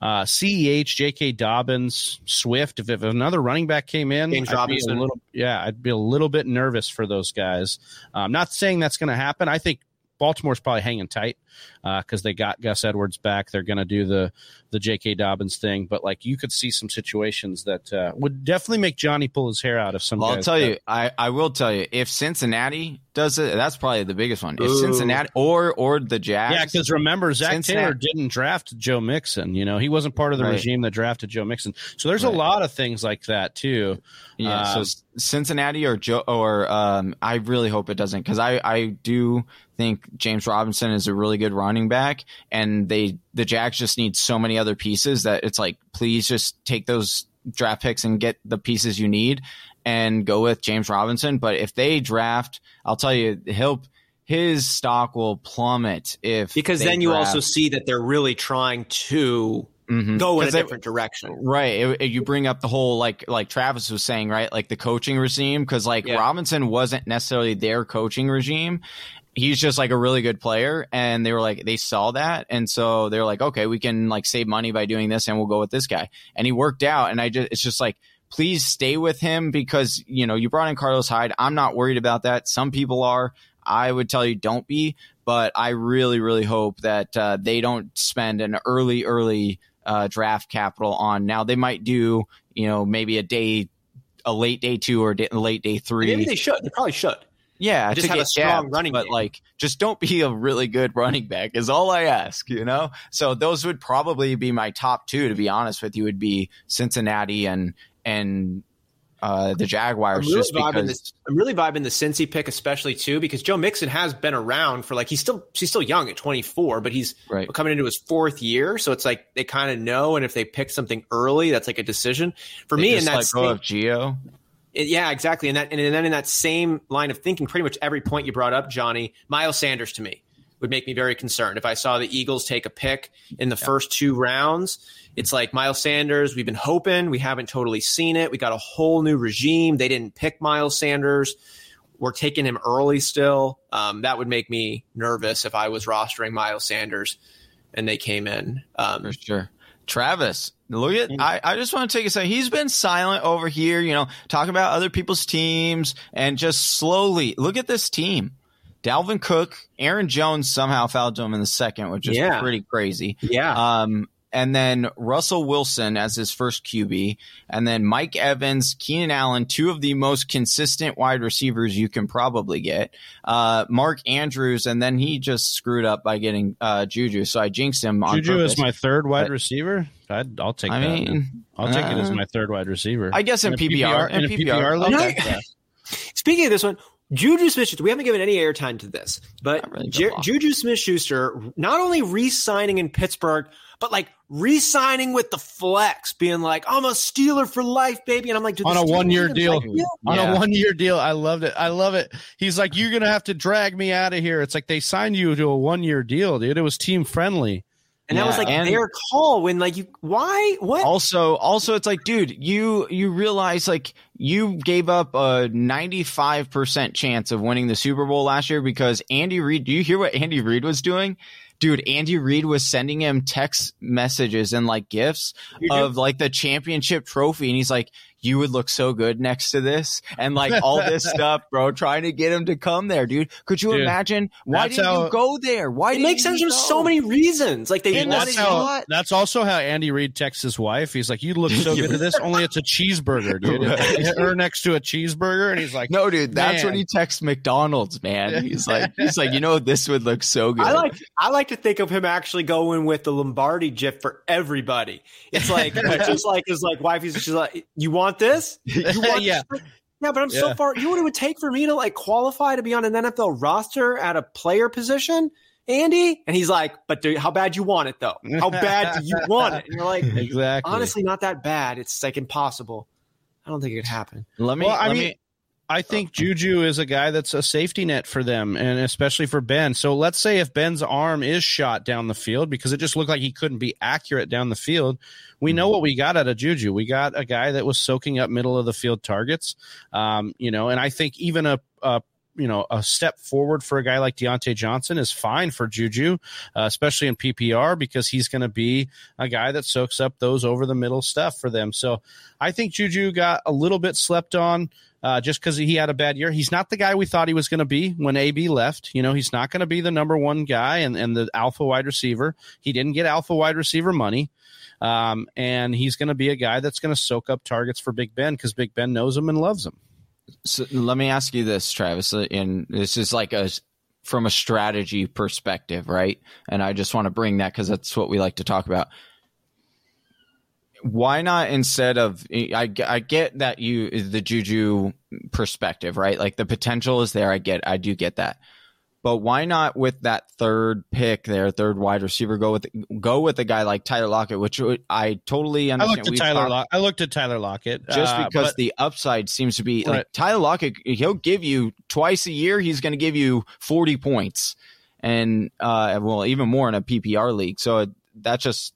uh CEH, J.K. Dobbins, Swift. If, if another running back came in, James I'd be a little, yeah, I'd be a little bit nervous for those guys. I'm not saying that's going to happen. I think Baltimore's probably hanging tight because they got Gus Edwards back. They're going to do the the J.K. Dobbins thing, but like you could see some situations that uh, would definitely make Johnny pull his hair out if some. Well, I'll tell got- you, I, I will tell you, if Cincinnati does it, that's probably the biggest one. If Ooh. Cincinnati or or the Jags, Yeah, because remember, Zac Cincinnati- Taylor didn't draft Joe Mixon. You know, he wasn't part of the Right. regime that drafted Joe Mixon. So there's Right. a lot of things like that too. yeah, um, so Cincinnati or Joe or um, I really hope it doesn't because I I do think James Robinson is a really good running back, and they the Jacks just need so many other pieces that it's like please just take those draft picks and get the pieces you need and go with James Robinson. But if they draft, I'll tell you, he'll his stock will plummet if Because then you draft. also see that they're really trying to Mhm. go in a they- different direction. Right. It- it- you bring up the whole like like Travis was saying, right? Like the coaching regime because like Yeah. Robinson wasn't necessarily their coaching regime. He's just like a really good player, and they were like they saw that, and so they're like, okay, we can like save money by doing this, and we'll go with this guy, and he worked out. And I just it's just like please stay with him because you know you brought in Carlos Hyde. I'm not worried about that. Some people are. I would tell you don't be, but I really really hope that uh, they don't spend an early early uh, draft capital on. Now they might do, you know, maybe a day, a late day two or day, late day three. Maybe they should. They probably should. Yeah, just to have get a strong depth, running but game. like just don't be a really good running back is all I ask. You know, so those would probably be my top two. To be honest with you, would be Cincinnati and and uh, the I'm Jaguars, really, just vibing because. this, I'm really vibing the Cincy pick, especially too, because Joe Mixon has been around for like he's still he's still young at 24, but he's Right. coming into his fourth year, so it's like they kind of know, and if they pick something early, that's like a decision for they me. just And let that's go of Geo. Yeah, exactly. And that, and then in that same line of thinking, pretty much every point you brought up, Johnny, Miles Sanders to me would make me very concerned. If I saw the Eagles take a pick in the first two rounds, it's like Miles Sanders. We've been hoping, we haven't totally seen it. We got a whole new regime. They didn't pick Miles Sanders. We're taking him early still. Um, that would make me nervous if I was rostering Miles Sanders and they came in. Um, For sure. Travis, look at I, I just want to take a second. He's been silent over here, you know, talking about other people's teams and just slowly look at this team. Dalvin Cook, Aaron Jones somehow fouled to him in the second, which is Yeah. pretty crazy. yeah. Um, and then Russell Wilson as his first QB, and then Mike Evans, Keenan Allen, two of the most consistent wide receivers you can probably get. Uh, Mark Andrews, and then he just screwed up by getting uh, Juju, so I jinxed him. On Juju purpose. is my third wide But- receiver. I'd, I'll take I that. mean, I'll take it as uh, my third wide receiver. I guess in a PPR, in a in PPR, PPR, league. okay. Speaking of this one, Juju Smith, we haven't given any airtime to this, but really Ju- Juju Smith Schuster not only re signing in Pittsburgh, but like re signing with the flex, being like, I'm a Steeler for life, baby. And I'm like, On a one-year deal. like you? on a one year deal. I loved it. I love it. He's like, you're gonna have to drag me out of here. It's like they signed you to a one year deal, dude. It was team friendly. And that was like and- their call when like you, why, what? also also it's like dude you you realize like you gave up a 95% chance of winning the super bowl last year because andy reid do you hear what andy reid was doing dude andy reid was sending him text messages and like gifts of like the championship trophy and he's like you would look so good next to this and like all this stuff bro trying to get him to come there dude could you Dude, imagine why didn't you go there why it didn't makes sense you for go? so many reasons. Like they And wanted that's you how. what? That's also how Andy Reid texts his wife. He's like, "You look so good to this. Only it's a cheeseburger, dude. It's like her next to a cheeseburger." And he's like, No, dude, that's when he texts McDonald's, man. He's like, he's like, you know, this would look so good. I like I like to think of him actually going with the Lombardi GIF for everybody. It's like just like his like wife. He's just like, you want this? You want Yeah. this? Yeah, but I'm so far. You know what it would take for me to like qualify to be on an NFL roster at a player position, Andy? And he's like, but dude, how bad you want it though? How bad do you want it? And you're like, exactly. honestly, not that bad. It's like impossible. I don't think it could happen. let me, Well, I let mean, me, I think Juju is a guy that's a safety net for them, and especially for Ben. So let's say if Ben's arm is shot down the field because it just looked like he couldn't be accurate down the field, we know what we got out of Juju. We got a guy that was soaking up middle of the field targets, um, you know, and I think even a, a you know a step forward for a guy like Diontae Johnson is fine for Juju, uh, especially in PPR because he's going to be a guy that soaks up those over the middle stuff for them. So I think Juju got a little bit slept on uh, just because he had a bad year. He's not the guy we thought he was going to be when AB left. You know, he's not going to be the number one guy and, and the alpha wide receiver. He didn't get alpha wide receiver money. Um, and he's going to be a guy that's going to soak up targets for Big Ben because Big Ben knows him and loves him. So let me ask you this, Travis, uh, and this is like a, from a strategy perspective, right? And I just want to bring that because that's what we like to talk about. Why not instead of I, I get that you the Juju perspective, right? Like the potential is there. I get, I do get that. But why not with that third pick there, third wide receiver, go with go with a guy like Tyler Lockett, which I totally understand. I understand. looked at We've Tyler. talked- Lock- I looked at Tyler Lockett just uh, because but- the upside seems to be like Tyler Lockett, he'll give you twice a year. He's going to give you forty points, and uh, well, even more in a PPR league. So it, that just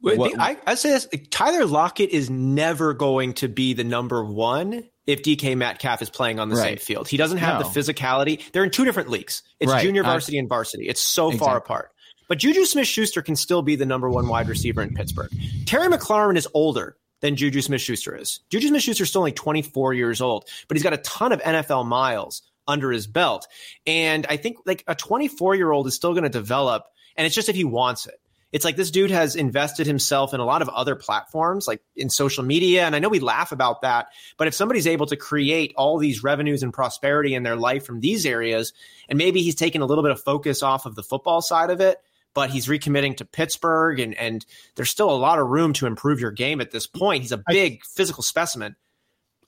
What, I, I say this: Tyler Lockett is never going to be the number one if DK Metcalf is playing on the right. same field. He doesn't have no. the physicality. They're in two different leagues. It's right. junior varsity uh, and varsity. It's so exactly. far apart. But Juju Smith Schuster can still be the number one wide receiver in Pittsburgh. Terry McLaurin is older than Juju Smith Schuster is. Juju Smith Schuster is still only 24 years old, but he's got a ton of NFL miles under his belt. And I think like a 24 year old is still going to develop, and it's just if he wants it. It's like this dude has invested himself in a lot of other platforms, like in social media. And I know we laugh about that, but if somebody's able to create all these revenues and prosperity in their life from these areas, and maybe he's taken a little bit of focus off of the football side of it, but he's recommitting to Pittsburgh, and and there's still a lot of room to improve your game at this point. He's a big I, physical specimen.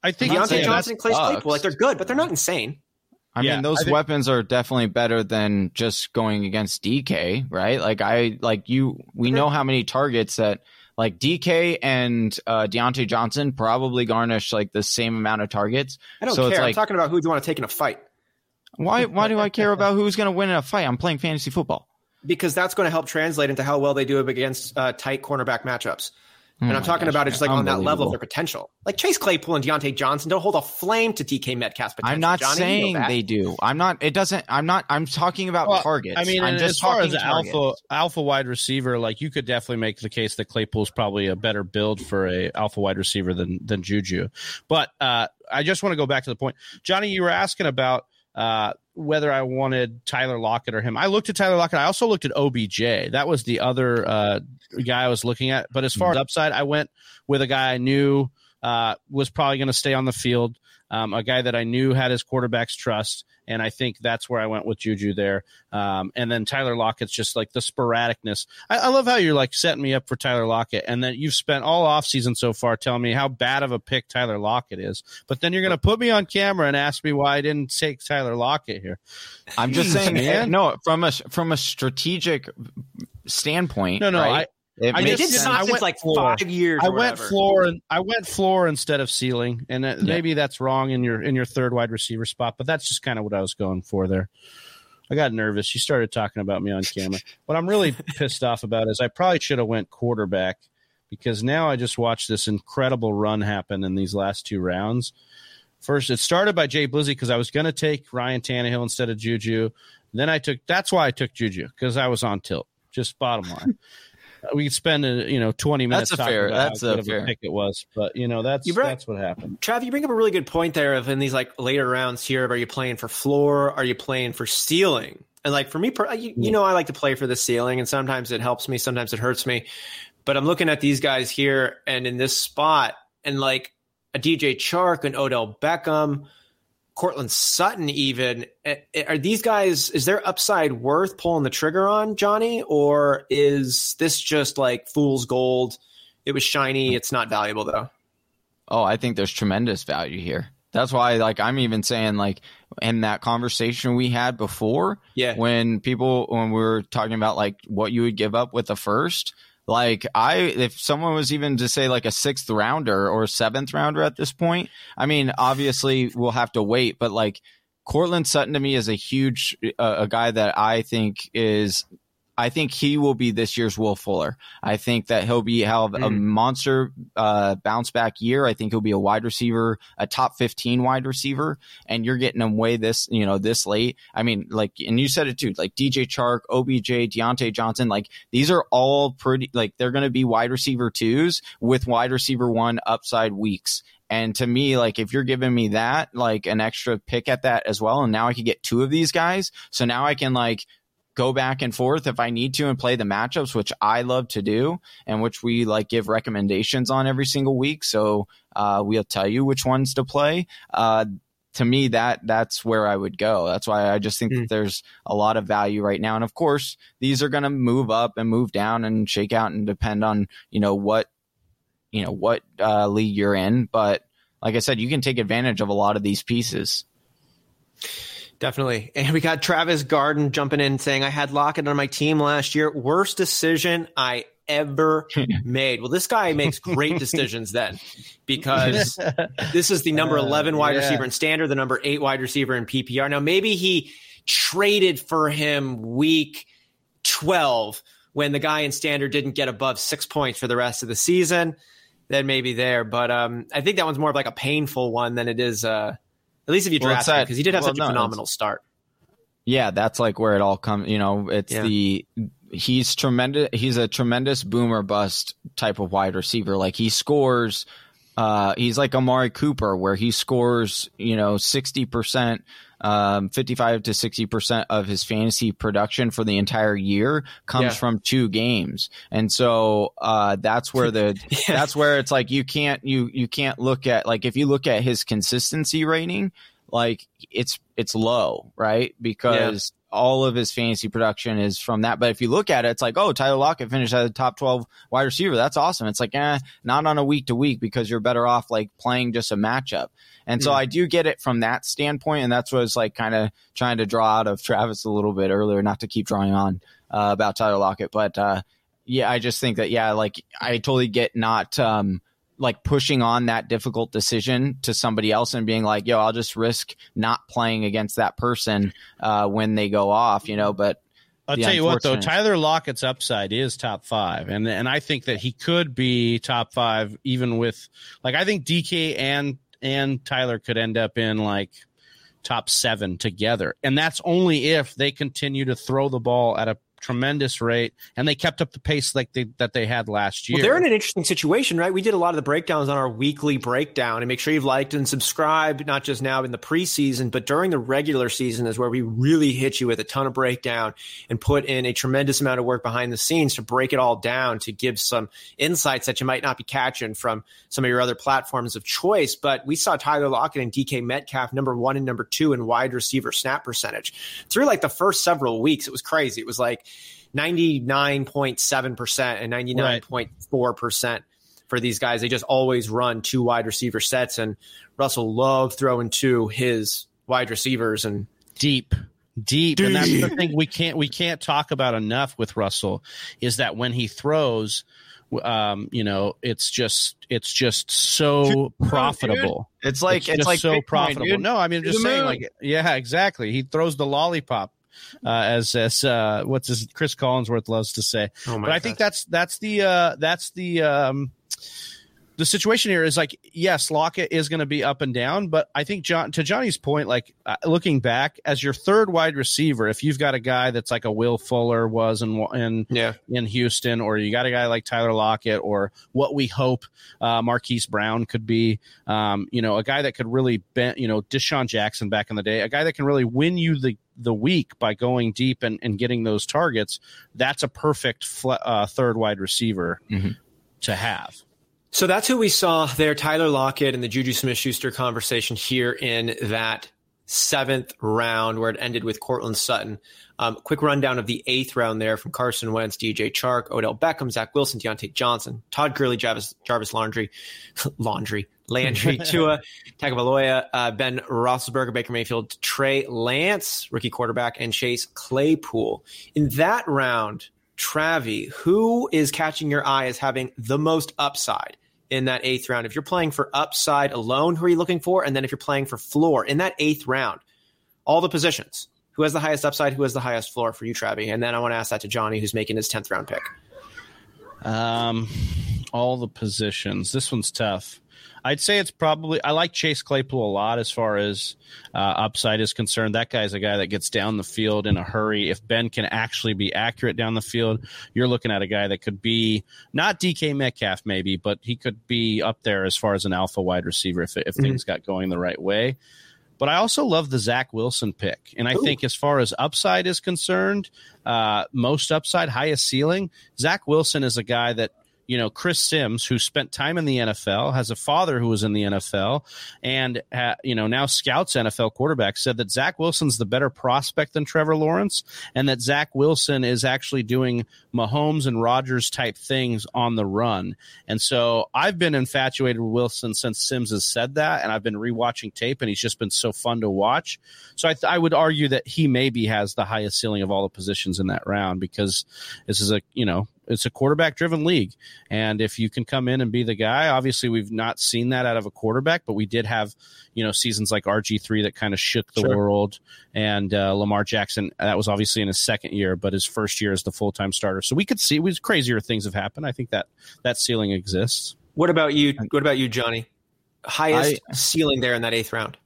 I think Diontae Johnson, Clay Claypool, like they're good, but they're not insane. I yeah, mean, those think, weapons are definitely better than just going against DK, right? Like I like you. We know how many targets that like DK and uh, Diontae Johnson probably garnish like the same amount of targets. I don't so care. Like, I'm talking about who do you want to take in a fight. Why? Why do I care about who's going to win in a fight? I'm playing fantasy football because that's going to help translate into how well they do against uh, tight cornerback matchups. And oh I'm talking gosh, about it just like on that level of their potential. Like Chase Claypool and Diontae Johnson don't hold a flame to DK Metcalf's potential. I'm not Johnny, saying you know they do. I'm not. It doesn't. I'm not. I'm talking about well, targets. I mean, I'm just as far as alpha alpha wide receiver, like you could definitely make the case that Claypool's probably a better build for a alpha wide receiver than than Juju. But uh, I just want to go back to the point, Johnny. You were asking about uh, whether I wanted Tyler Lockett or him. I looked at Tyler Lockett. I also looked at OBJ. That was the other uh, guy I was looking at. But as far as upside, I went with a guy I knew uh, was probably going to stay on the field, um, a guy that I knew had his quarterback's trust. And I think that's where I went with Juju there. Um, and then Tyler Lockett's just like the sporadicness. I, I, love how you're like setting me up for Tyler Lockett. And then you've spent all offseason so far telling me how bad of a pick Tyler Lockett is. But then you're going to put me on camera and ask me why I didn't take Tyler Lockett here. I'm just saying, man. no, from a, from a strategic standpoint. No, no, right? I, it I mean, did not since like floor. five years. I went floor and I went floor instead of ceiling, and yeah. maybe that's wrong in your in your third wide receiver spot, but that's just kind of what I was going for there. I got nervous. You started talking about me on camera. what I'm really pissed off about is I probably should have went quarterback because now I just watched this incredible run happen in these last two rounds. First, it started by Jay Blizzy because I was going to take Ryan Tannehill instead of Juju. Then I took. That's why I took Juju because I was on tilt. Just bottom line. we could spend a, you know 20 minutes that's a fair that's a fair pick it was but you know that's that's what happened. Trav you bring up a really good point there of in these like later rounds here are you playing for floor? Are you playing for ceiling and like for me you, you know i like to play for the ceiling and sometimes it helps me sometimes it hurts me but i'm looking at these guys here and in this spot and like a dj chark and odell beckham Courtland Sutton, even eh, eh, are these guys? Is their upside worth pulling the trigger on Johnny, or is this just like fool's gold? It was shiny. It's not valuable though. Oh, I think there's tremendous value here. That's why, like, I'm even saying, like, in that conversation we had before, yeah, when people when we were talking about like what you would give up with the first, like I, if someone was even to say like a sixth rounder or seventh rounder at this point, I mean, obviously we'll have to wait, but like Courtland Sutton to me is a huge, uh, a guy that I think is I think he will be this year's Will Fuller. I think that he'll be have mm. a monster uh, bounce back year. I think he'll be a wide receiver, a top fifteen wide receiver, and you're getting him way this you know this late. I mean, like, and you said it too, like DJ Chark, OBJ, Diontae Johnson, like these are all pretty like they're going to be wide receiver twos with wide receiver one upside weeks. And to me, like if you're giving me that, like an extra pick at that as well, and now I can get two of these guys, so now I can like go back and forth if I need to and play the matchups, which I love to do and which we like give recommendations on every single week. So uh, we'll tell you which ones to play. Uh, to me, that that's where I would go. That's why I just think mm. that there's a lot of value right now. And of course, these are going to move up and move down and shake out and depend on you know what you know what uh, league you're in. But like I said, you can take advantage of a lot of these pieces. Definitely. And we got Travis Garden jumping in saying, I had Lockett on my team last year. Worst decision I ever made. Well, this guy makes great decisions then because this is the number 11 wide uh, yeah. receiver in standard, the number eight wide receiver in PPR. Now, maybe he traded for him week 12 when the guy in standard didn't get above six points for the rest of the season, then maybe there. But um, I think that one's more of like a painful one than it is. Uh, at least if you Well, draft it's him because he did have well, such a it's- phenomenal start. Yeah, that's like where it all comes. You know, it's Yeah. the he's tremendous. He's a tremendous boomer bust type of wide receiver. Like he scores. Uh, he's like Amari Cooper, where he scores. You know, sixty percent, um, fifty-five to sixty percent of his fantasy production for the entire year comes Yeah. from two games, and so uh, that's where the Yeah. that's where it's like you can't you you can't look at like if you look at his consistency rating like it's it's low right because all of his fantasy production is from that. But if you look at it it's like oh tyler lockett finished as a top 12 wide receiver. That's awesome. It's like eh not on a week to week because you're better off like playing just a matchup. And so Hmm. i do get it from that standpoint. And that's what I was like kind of trying to draw out of travis a little bit earlier not to keep drawing on uh, about tyler lockett. But uh yeah i just think that yeah like i totally get not um like pushing on that difficult decision to somebody else and being like, yo, I'll just risk not playing against that person uh, when they go off, you know. But I'll tell you what, though, Tyler Lockett's upside is top five, and and I think that he could be top five even with like I think DK and and Tyler could end up in like top seven together, and that's only if they continue to throw the ball at a tremendous rate and they kept up the pace like they that they had last year. Well, they're in an interesting situation, right? We did a lot of the breakdowns on our weekly breakdown, and make sure you've liked and subscribed, not just now in the preseason, but during the regular season is where we really hit you with a ton of breakdown and put in a tremendous amount of work behind the scenes to break it all down to give some insights that you might not be catching from some of your other platforms of choice. But we saw Tyler Lockett and DK Metcalf number one and number two in wide receiver snap percentage through like the first several weeks. It was crazy. It was like 99.7% and 99.4% for these guys. They just always run two wide receiver sets, and Russell loved throwing to his wide receivers. And deep deep. And that's the thing we can't we can't talk about enough with russell is that when he throws um you know it's just it's just so profitable. It's like it's, it's, like so Bitcoin, profitable dude. no i mean i'm just saying like yeah exactly. He throws the lollipop uh, as as uh, what's his Chris Collinsworth loves to say, oh my but I think that's that's the uh, that's the um, the situation here is like yes, Lockett is going to be up and down, but I think John to Johnny's point, like uh, looking back as your third wide receiver, if you've got a guy that's like a Will Fuller was in in yeah, in Houston, or you got a guy like Tyler Lockett, or what we hope uh, Marquise Brown could be. Um, you know, a guy that could really bend, you know, DeSean Jackson back in the day, a guy that can really win you the the week by going deep and, and getting those targets. That's a perfect fl- uh, third wide receiver Mhm. to have. So that's who we saw there, Tyler Lockett and the Juju Smith Schuster conversation here in that seventh round where it ended with Courtland Sutton. Um, quick rundown of the eighth round there from Carson Wentz, DJ Chark, Odell Beckham, Zach Wilson, Diontae Johnson, Todd Gurley, Jarvis, Jarvis Laundry, Laundry, Landry, Tua, Tagovailoa, uh, Ben Roethlisberger, Baker Mayfield, Trey Lance, rookie quarterback, and Chase Claypool. In that round, Travi, who is catching your eye as having the most upside in that eighth round? If you're playing for upside alone, who are you looking for? And then if you're playing for floor in that eighth round, all the positions. Who has the highest upside? Who has the highest floor for you, Travi? And then I want to ask that to Johnny, who's making his 10th round pick. Um, all the positions. This one's tough. I'd say it's probably. I like Chase Claypool a lot as far as uh, upside is concerned. That guy's a guy that gets down the field in a hurry. If Ben can actually be accurate down the field, you're looking at a guy that could be not DK Metcalf maybe, but he could be up there as far as an alpha wide receiver if if things got going the right way. But I also love the Zach Wilson pick. And I Ooh. think as far as upside is concerned, uh, most upside, highest ceiling, Zach Wilson is a guy that, you know, Chris Sims, who spent time in the NFL, has a father who was in the NFL, and, uh, you know, now scouts NFL quarterbacks, said that Zach Wilson's the better prospect than Trevor Lawrence, and that Zach Wilson is actually doing Mahomes and Rodgers type things on the run. And so I've been infatuated with Wilson since Sims has said that, and I've been rewatching tape, and he's just been so fun to watch. So I, th- I would argue that he maybe has the highest ceiling of all the positions in that round because this is a you know it's a quarterback driven league, and if you can come in and be the guy, obviously we've not seen that out of a quarterback, but we did have you know seasons like RG three that kind of shook the sure. world, and uh, Lamar Jackson that was obviously in his second year, but his first year as the full time starter. So we could see was crazier things have happened. I think that that ceiling exists. What about you? What about you, Johnny? Highest I, ceiling there in that eighth round.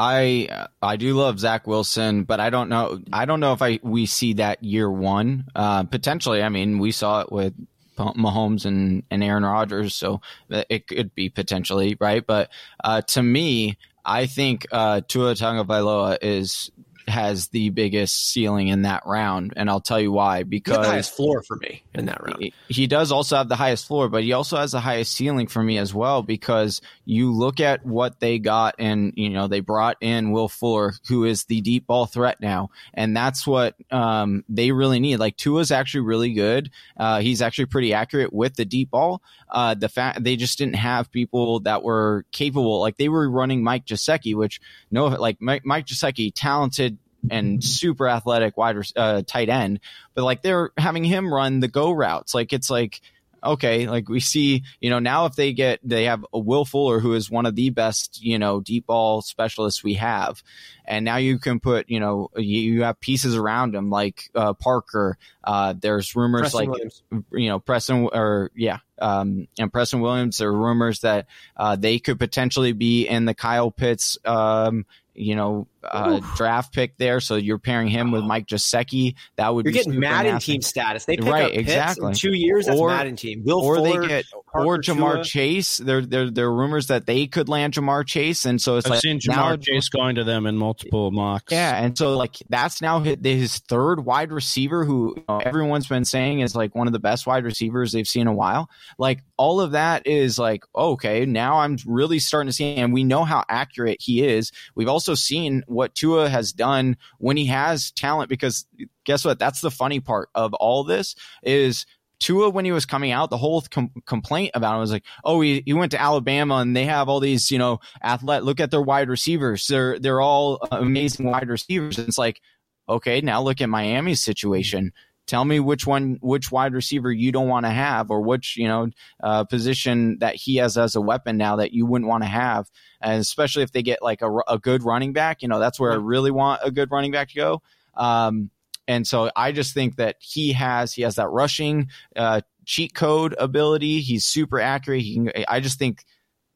I I do love Zach Wilson, but I don't know. I don't know if I we see that year one. Uh, potentially, I mean, we saw it with Mahomes and, and Aaron Rodgers, so it could be potentially right. But uh, to me, I think uh, Tua Tagovailoa is has the biggest ceiling in that round, and I'll tell you why. Because the highest floor for me in that round. He, he does also have the highest floor, but he also has the highest ceiling for me as well. Because you look at what they got, and you know they brought in Will Fuller, who is the deep ball threat now, and that's what um, they really need. Like Tua's actually really good. Uh, he's actually pretty accurate with the deep ball. Uh, the fact they just didn't have people that were capable. Like they were running Mike Gesicki, which no, like Mike, Mike Gesicki, talented and super athletic wide uh, tight end, but like they're having him run the go routes. Like it's like okay, like we see, you know, now if they get, they have a Will Fuller who is one of the best, you know, deep ball specialists we have. And now you can put, you know, you, you have pieces around him like uh, Parker. Uh, there's rumors Preston like, Williams. you know, Preston or yeah, um, and Preston Williams. There are rumors that uh, they could potentially be in the Kyle Pitts um, you know, uh, draft pick there. So you're pairing him with Mike Gesicki. That would you're getting Madden team status. They pick right, up exactly. in two years. That's or, Madden team. Will or Fuller, they get or Ja'Marr Tua. Chase. There, there, there are rumors that they could land Ja'Marr Chase, and so it's I've like seen Ja'Marr now, Chase going to them in multiple mocks. Yeah, and so like that's now his third wide receiver, who you know, everyone's been saying is like one of the best wide receivers they've seen in a while. Like all of that is like okay, now I'm really starting to see, and we know how accurate he is. We've also seen what Tua has done when he has talent, because guess what? That's the funny part of all this is Tua, when he was coming out, the whole com- complaint about him was like, "Oh, he, he went to Alabama and they have all these, you know, athlete. Look at their wide receivers; they're they're all amazing wide receivers." And it's like, okay, now look at Miami's situation. Tell me which one, which wide receiver you don't want to have, or which you know uh, position that he has as a weapon now that you wouldn't want to have, and especially if they get like a, a good running back. You know, that's where I really want a good running back to go. Um, and so I just think that he has he has that rushing uh, cheat code ability. He's super accurate. He can, I just think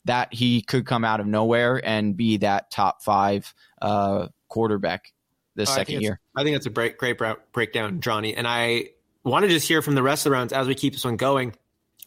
that he could come out of nowhere and be that top five uh, quarterback this oh, second I year. I think that's a great, great breakdown, Johnny. And I want to just hear from the rest of the rounds as we keep this one going.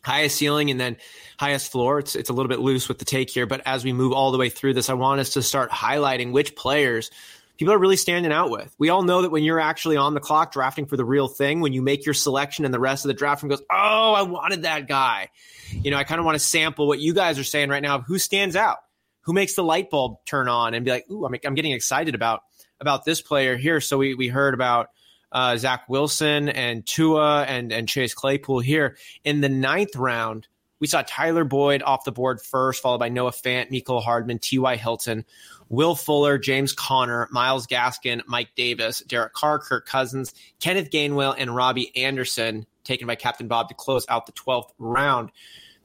Highest ceiling and then highest floor. It's it's a little bit loose with the take here, but as we move all the way through this, I want us to start highlighting which players people are really standing out with. We all know that when you're actually on the clock drafting for the real thing, when you make your selection and the rest of the draft room goes, oh, I wanted that guy. You know, I kind of want to sample what you guys are saying right now of who stands out, who makes the light bulb turn on and be like, ooh, I'm, I'm getting excited about about this player here. So we we heard about uh, Zach Wilson and Tua and and Chase Claypool here in the ninth round. We saw Tyler Boyd off the board first, followed by Noah Fant, Mecole Hardman, T.Y. Hilton. Will Fuller, James Conner, Myles Gaskin, Mike Davis, Derek Carr, Kirk Cousins, Kenneth Gainwell, and Robbie Anderson, taken by Captain Bob to close out the 12th round.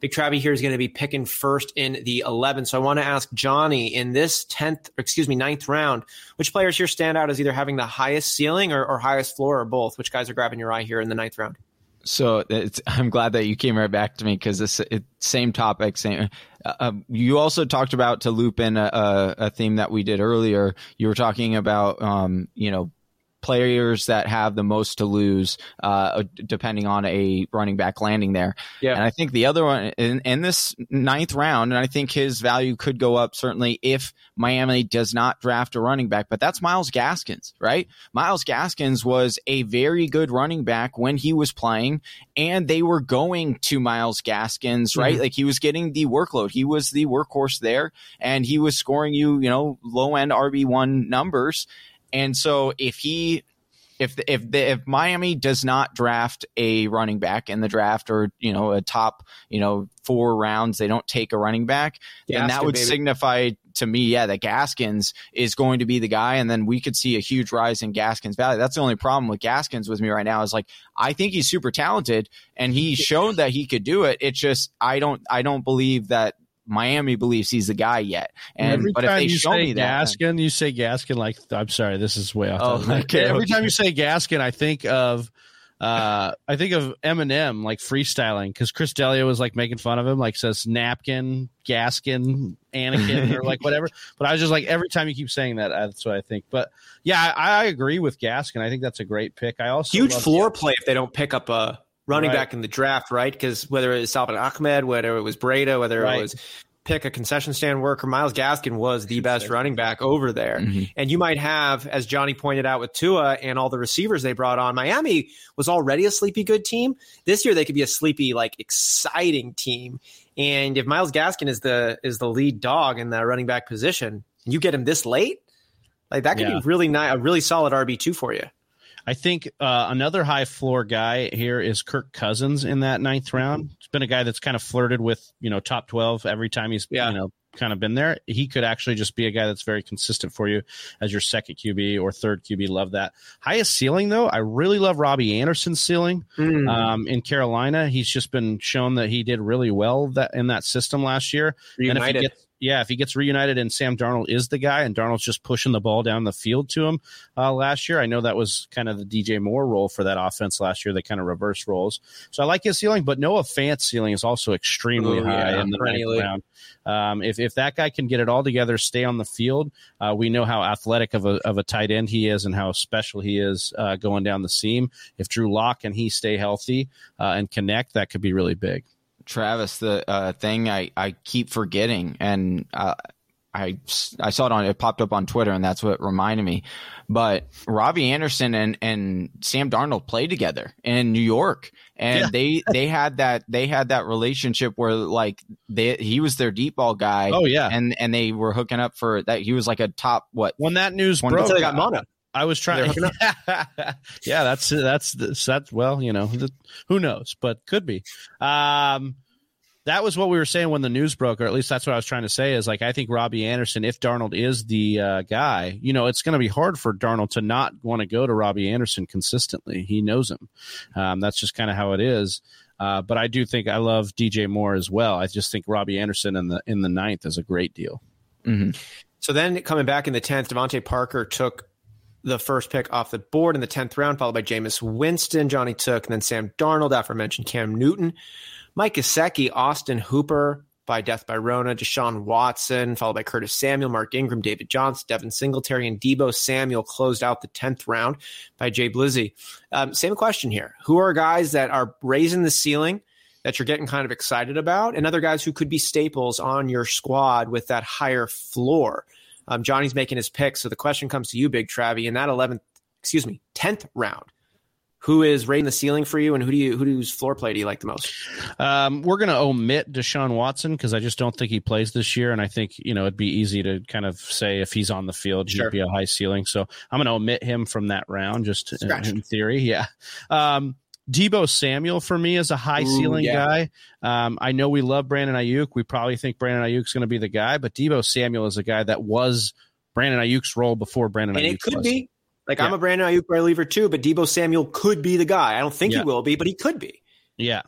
Big Travie here is going to be picking first in the 11th. So I want to ask Johnny in this 10th, excuse me, ninth round, which players here stand out as either having the highest ceiling or, or highest floor or both? Which guys are grabbing your eye here in the ninth round? So I'm glad that you came right back to me because this it, same topic, same. Uh, um, you also talked about to loop in a, a, theme that we did earlier. You were talking about, um, you know, players that have the most to lose, uh, depending on a running back landing there. Yeah. And I think the other one in, in, this ninth round, and I think his value could go up certainly if Miami does not draft a running back, but that's Myles Gaskins, right? Myles Gaskins was a very good running back when he was playing, and they were going to Myles Gaskins, right? Mm-hmm. Like he was getting the workload. He was the workhorse there, and he was scoring you, you know, low end RB1 numbers. And so if he if the, if the, if Miami does not draft a running back in the draft or you know a top you know four rounds they don't take a running back, then that would baby. signify to me, yeah, that Gaskins is going to be the guy, and then we could see a huge rise in Gaskins' value. That's the only problem with Gaskins with me right now is like I think he's super talented and he showed that he could do it. It's just I don't I don't believe that Miami believes he's the guy yet. And every but if they show me that, Gaskin, you say Gaskin like I'm sorry, this is way off. Oh, okay, every okay. time you say Gaskin, I think of uh, I think of Eminem like freestyling because Chris D'Elia was like making fun of him, like says napkin, Gaskin, Anakin, or like whatever. But I was just like, every time you keep saying that, that's what I think. But yeah, I, I agree with Gaskin. I think that's a great pick. I also huge floor play if they don't pick up a running right. back in the draft, right? Because whether it was Salvon Ahmed, whether it was Breida, whether right. it was pick a concession stand worker. Myles Gaskin was the best running back over there. Mm-hmm. And you might have, as Johnny pointed out with Tua and all the receivers they brought on, Miami was already a sleepy good team. This year they could be a sleepy, like exciting team. And if Myles Gaskin is the is the lead dog in that running back position, and you get him this late, like that could yeah. be really nice, a really solid RB two for you. I think uh, another high floor guy here is Kirk Cousins in that ninth round. It's been a guy that's kind of flirted with you know top twelve every time he's yeah. you know kind of been there. He could actually just be a guy that's very consistent for you as your second QB or third QB. Love that. Highest ceiling though, I really love Robbie Anderson's ceiling mm. um, in Carolina. He's just been shown that he did really well that in that system last year. Reunited. And if he gets yeah, if he gets reunited and Sam Darnold is the guy and Darnold's just pushing the ball down the field to him uh, last year, I know that was kind of the DJ Moore role for that offense last year. They kind of reverse roles. So I like his ceiling, but Noah Fant's ceiling is also extremely Ooh, high yeah, in the ninth round. Um, if, if that guy can get it all together, stay on the field, uh, we know how athletic of a, of a tight end he is and how special he is uh, going down the seam. If Drew Lock and he stay healthy uh, and connect, that could be really big. Travis, the uh, thing I, I keep forgetting, and uh, I I saw it on it popped up on Twitter, and that's what reminded me. But Robbie Anderson and and Sam Darnold played together in New York, and yeah. they they had that they had that relationship where like they he was their deep ball guy. Oh yeah, and and they were hooking up for that. He was like a top what when that news broke. They got Mona. I was trying. yeah, that's that's that's well, you know, who knows, but could be. Um, that was what we were saying when the news broke, or at least that's what I was trying to say. Is like I think Robbie Anderson, if Darnold is the uh, guy, you know, it's going to be hard for Darnold to not want to go to Robbie Anderson consistently. He knows him. Um, that's just kind of how it is. Uh, but I do think I love DJ Moore as well. I just think Robbie Anderson in the in the ninth is a great deal. Mm-hmm. So then coming back in the tenth, DeVante Parker took the first pick off the board in the 10th round, followed by Jameis Winston. Johnny took, and then Sam Darnold, aforementioned Cam Newton. Mike Gesicki, Austin Hooper by Death by Rona, Deshaun Watson, followed by Curtis Samuel, Mark Ingram, David Johnson, Devin Singletary, and Deebo Samuel closed out the 10th round by Jay Blizzy. Um, same question here. Who are guys that are raising the ceiling that you're getting kind of excited about, and other guys who could be staples on your squad with that higher floor? Um, Johnny's making his pick, so the question comes to you, Big Travie, in that 11th, excuse me, 10th round. Who is rating the ceiling for you, and who do you who who's floor play do you like the most? Um, we're going to omit Deshaun Watson because I just don't think he plays this year, and I think you know it'd be easy to kind of say if he's on the field, sure. he'd be a high ceiling. So I'm going to omit him from that round, just in, in, theory. Yeah. Um, Deebo Samuel for me is a high ceiling yeah. guy. Um, I know we love Brandon Aiyuk. We probably think Brandon Aiyuk's going to be the guy, but Deebo Samuel is a guy that was Brandon Aiyuk's role before Brandon and Aiyuk. it could was. be. Like yeah. I'm a Brandon Aiyuk believer too, but Deebo Samuel could be the guy. I don't think yeah. he will be, but he could be. Yeah.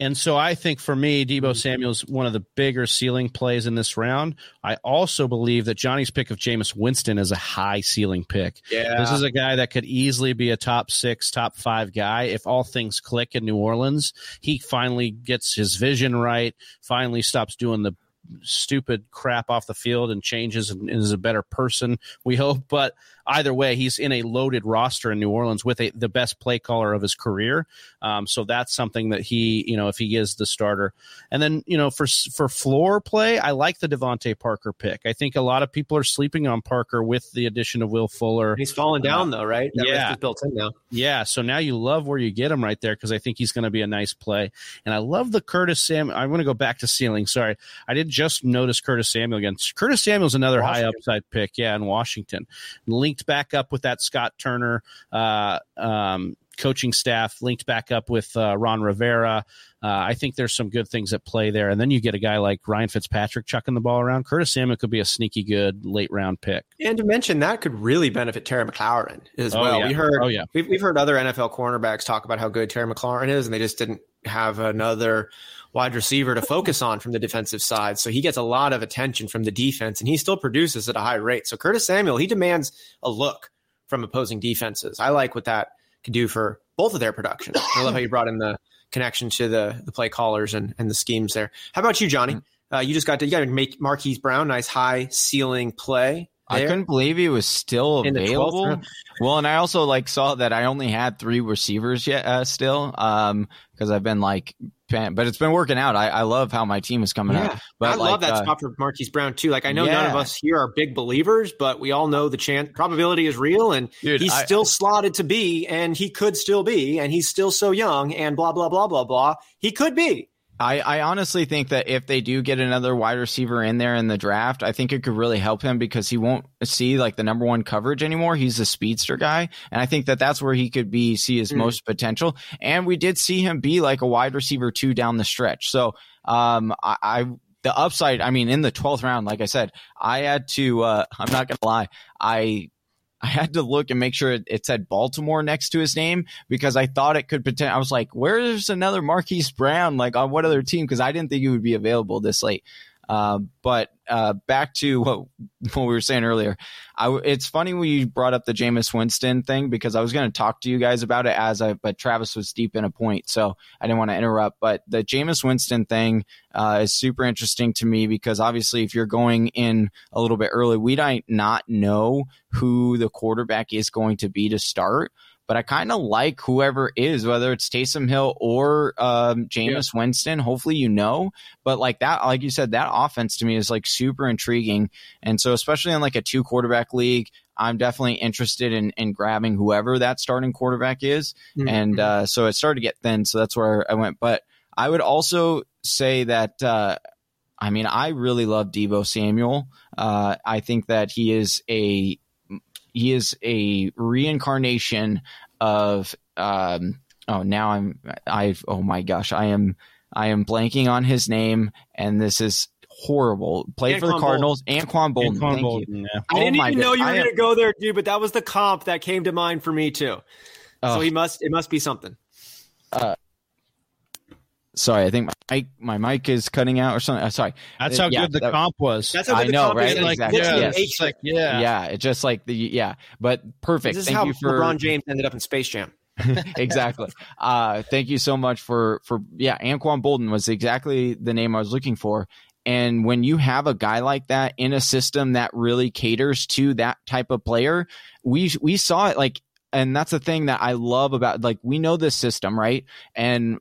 And so I think for me, Deebo mm-hmm. Samuel's one of the bigger ceiling plays in this round. I also believe that Johnny's pick of Jameis Winston is a high ceiling pick. Yeah. This is a guy that could easily be a top six, top five guy if all things click in New Orleans. He finally gets his vision right, finally stops doing the stupid crap off the field and changes and is a better person, we hope. But either way, he's in a loaded roster in New Orleans with a, the best play caller of his career. Um, so that's something that he, you know, if he is the starter, and then you know for for floor play, I like the DeVante Parker pick. I think a lot of people are sleeping on Parker with the addition of Will Fuller. He's falling down uh, though, right? That yeah, built in now. Yeah, so now you love where you get him right there because I think he's going to be a nice play, and I love the Curtis Sam. I want to go back to ceiling. Sorry, I did just notice Curtis Samuel again. Curtis Samuel's another Washington. high upside pick, yeah, in Washington. Linked linked back up with that Scott Turner uh, um, coaching staff, linked back up with uh, Ron Rivera. Uh, I think there's some good things at play there. And then you get a guy like Ryan Fitzpatrick chucking the ball around. Curtis Samuel could be a sneaky good late round pick. And to mention that could really benefit Terry McLaurin as Oh, well. yeah. We heard, Oh, yeah. we've, we've heard other NFL cornerbacks talk about how good Terry McLaurin is, and they just didn't have another wide receiver to focus on from the defensive side. So he gets a lot of attention from the defense, and he still produces at a high rate. So Curtis Samuel, he demands a look from opposing defenses. I like what that can do for both of their production. I love how you brought in the connection to the the play callers and, and the schemes there. How about you, Johnny? Uh, you just got to you got to make Marquise Brown nice high ceiling play. I couldn't believe he was still In the 12th available. Well, and I also like saw that I only had three receivers yet uh, still, um, because I've been like, pan- but it's been working out. I, I love how my team is coming Yeah, out. But I like, love that uh, spot for Marquise Brown too. Like I know none of us here are big believers, but we all know the chance probability is real, and Dude, he's I- still slotted to be, and he could still be, and he's still so young, and blah blah blah blah blah. He could be. I, I honestly think that if they do get another wide receiver in there in the draft, I think it could really help him because he won't see like the number one coverage anymore. He's a speedster guy, and I think that that's where he could be see his Mm. most potential. And we did see him be like a wide receiver two down the stretch. So um, I, I the upside. I mean, in the twelfth round, like I said, I had to. Uh, I'm not gonna lie, I. I had to look and make sure it, it said Baltimore next to his name because I thought it could potentially. I was like, "Where's another Marquise Brown? Like on what other team?" Because I didn't think he would be available this late. Uh, but uh, back to what, what we were saying earlier, I it's funny when you brought up the Jameis Winston thing because I was going to talk to you guys about it as I, but Travis was deep in a point, so I didn't want to interrupt. But the Jameis Winston thing uh, is super interesting to me because obviously, if you're going in a little bit early, we might not know who the quarterback is going to be to start. But I kind of like whoever is, whether it's Taysom Hill or um, Jameis Winston. Hopefully, you know. But like that, like you said, that offense to me is like super intriguing. And so, especially in like a two quarterback league, I'm definitely interested in in grabbing whoever that starting quarterback is. And uh, so it started to get thin. So that's where I went. But I would also say that. Uh, I mean, I really love Deebo Samuel. Uh, I think that he is a he is a reincarnation of um oh now I'm I've oh my gosh I am I am blanking on his name and this is horrible. Played for the Anquan Cardinals. Anquan Boldin. Anquan Thank Boldin, you. yeah. I Oh didn't my even know you were going to go there, dude. But that was the comp that came to mind for me too. Oh. So he must. It must be something. Sorry, I think my mic, my mic is cutting out or something. Uh, sorry. That's how Yeah, good the that- comp was. That's how I good the know, comp right? It's Like, Exactly. looks yeah, Yes. an like yeah. Yeah. it's just like the yeah, but perfect. This is Thank how you for LeBron James ended up in Space Jam. exactly. Uh, thank you so much for for yeah. Anquan Boldin was exactly the name I was looking for. And when you have a guy like that in a system that really caters to that type of player, we we saw it like, and that's the thing that I love about like we know this system right, and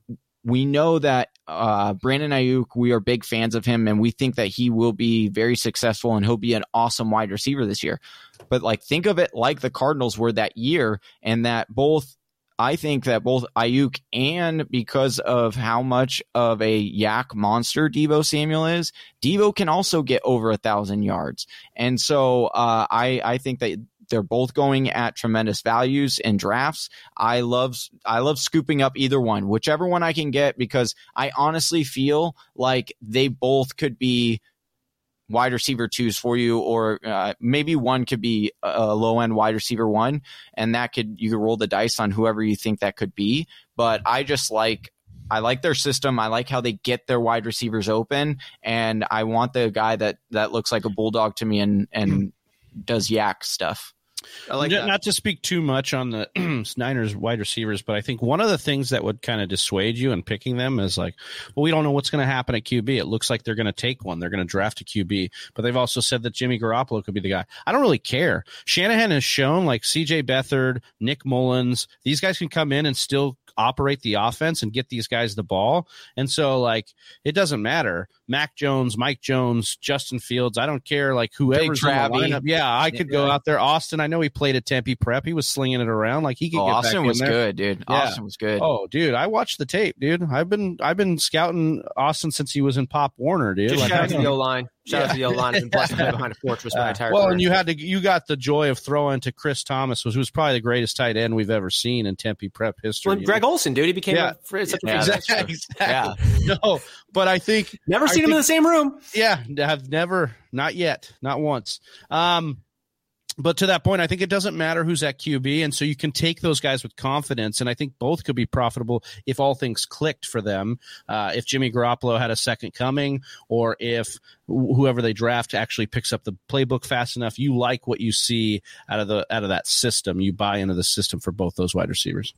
we know that uh, Brandon Aiyuk, we are big fans of him, and we think that he will be very successful and he'll be an awesome wide receiver this year. But like, think of it like the Cardinals were that year, and that both I think that both Aiyuk and because of how much of a YAC monster Deebo Samuel is, Deebo can also get over a thousand yards. And so uh, I I think that they're both going at tremendous values in drafts. I love I love scooping up either one, whichever one I can get, because I honestly feel like they both could be wide receiver twos for you, or uh, maybe one could be a low end wide receiver one, and that could you could roll the dice on whoever you think that could be. But I just like I like their system. I like how they get their wide receivers open, and I want the guy that that looks like a bulldog to me and and does YAC stuff. I like N-. Not to speak too much on the Niners wide receivers, but I think one of the things that would kind of dissuade you in picking them is like, well, we don't know what's going to happen at QB. It looks like they're going to take one. They're going to draft a QB, but they've also said that Jimmy Garoppolo could be the guy. I don't really care. Shanahan has shown like CJ Beathard, Nick Mullens, these guys can come in and still operate the offense and get these guys the ball. And so like it doesn't matter. Mac Jones, Mike Jones, Justin Fields, I don't care like whoever's in the lineup. Yeah, I could go out there. Austin, I know know he played at Tempe Prep. He was slinging it around like he could. Oh, get Austin back was in there. good, dude. Yeah. Austin was good. Oh, dude, I watched the tape, dude. I've been I've been scouting Austin since he was in Pop Warner, dude. Just Like, shout out to the O line. Shout out to the O line. I've been blessed to play behind a fortress my Uh, entire well, career. and you had to you got the joy of throwing to Chris Thomas, who was probably the greatest tight end we've ever seen in Tempe Prep history. Well, Greg Olsen, dude, he became Yeah. a, fr- such a Yeah, free that's agent. true. exactly. No, but I think Never I seen him in the same room. yeah, have never, not yet, not once. Um, but to that point, I think it doesn't matter who's at QB, and so you can take those guys with confidence. And I think both could be profitable if all things clicked for them. Uh, if Jimmy Garoppolo had a second coming, or if whoever they draft actually picks up the playbook fast enough, you like what you see out of the out of that system. You buy into the system for both those wide receivers.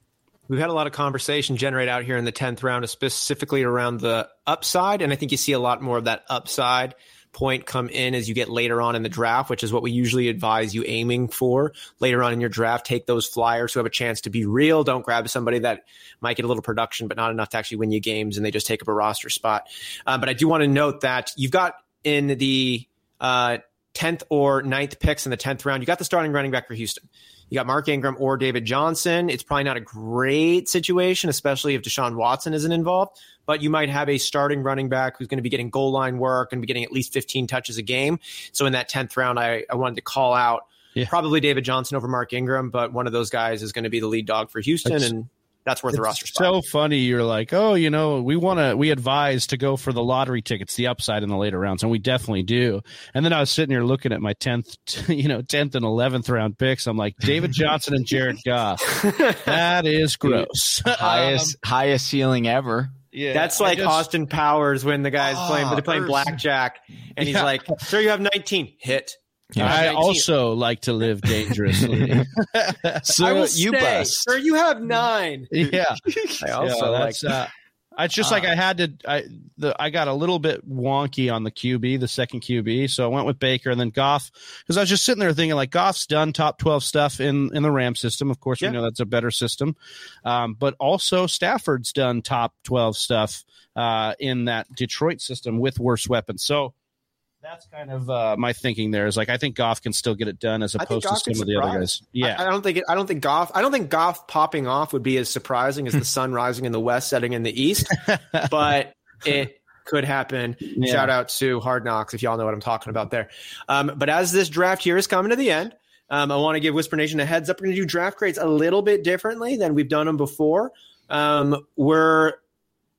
We've had a lot of conversation generate out here in the 10th round, specifically around the upside. And I think you see a lot more of that upside point come in as you get later on in the draft, which is what we usually advise you aiming for later on in your draft. Take those flyers who have a chance to be real. Don't grab somebody that might get a little production, but not enough to actually win you games and they just take up a roster spot. Uh, but I do want to note that you've got in the uh, 10th or 9th picks in the 10th round, you got the starting running back for Houston. You got Mark Ingram or David Johnson. It's probably not a great situation, especially if Deshaun Watson isn't involved, but you might have a starting running back who's going to be getting goal line work and be getting at least 15 touches a game. So in that 10th round, I, I wanted to call out Yeah. probably David Johnson over Mark Ingram, but one of those guys is going to be the lead dog for Houston, That's- and that's worth a roster spot. so funny. You're like, oh, you know, we want to, we advise to go for the lottery tickets, the upside in the later rounds, and we definitely do. And then I was sitting here looking at my tenth, you know, tenth and eleventh round picks. I'm like, David Johnson and Jared Goff. That is gross. highest Um, highest ceiling ever. yeah, That's like just- Austin Powers when the guy's playing, Oh, they're playing Urson. blackjack, and he's Yeah. like, "Sir, you have 19. Hit." Yeah. I 19. also like to live dangerously. So I will you stay. bust. Sir, you have nine. yeah. I also Yeah, like that's, uh, it's just like I had to. I the I got a little bit wonky on the QB, the second QB, so I went with Baker and then Goff because I was just sitting there thinking like Goff's done top twelve stuff in in the Ram system. Of course, Yeah. we know that's a better system, um, but also Stafford's done top twelve stuff uh, in that Detroit system with worse weapons. So that's kind of uh, my thinking. There is like I think Goff can still get it done as opposed to some of the other guys. Yeah, I, I don't think it, I don't think Goff. I don't think Goff popping off would be as surprising as the sun rising in the west, setting in the east. but it could happen. Yeah. Shout out to Hard Knocks if y'all know what I'm talking about there. Um, but as this draft here is coming to the end, um, I want to give Whisper Nation a heads up. We're going to do draft grades a little bit differently than we've done them before. Um, we're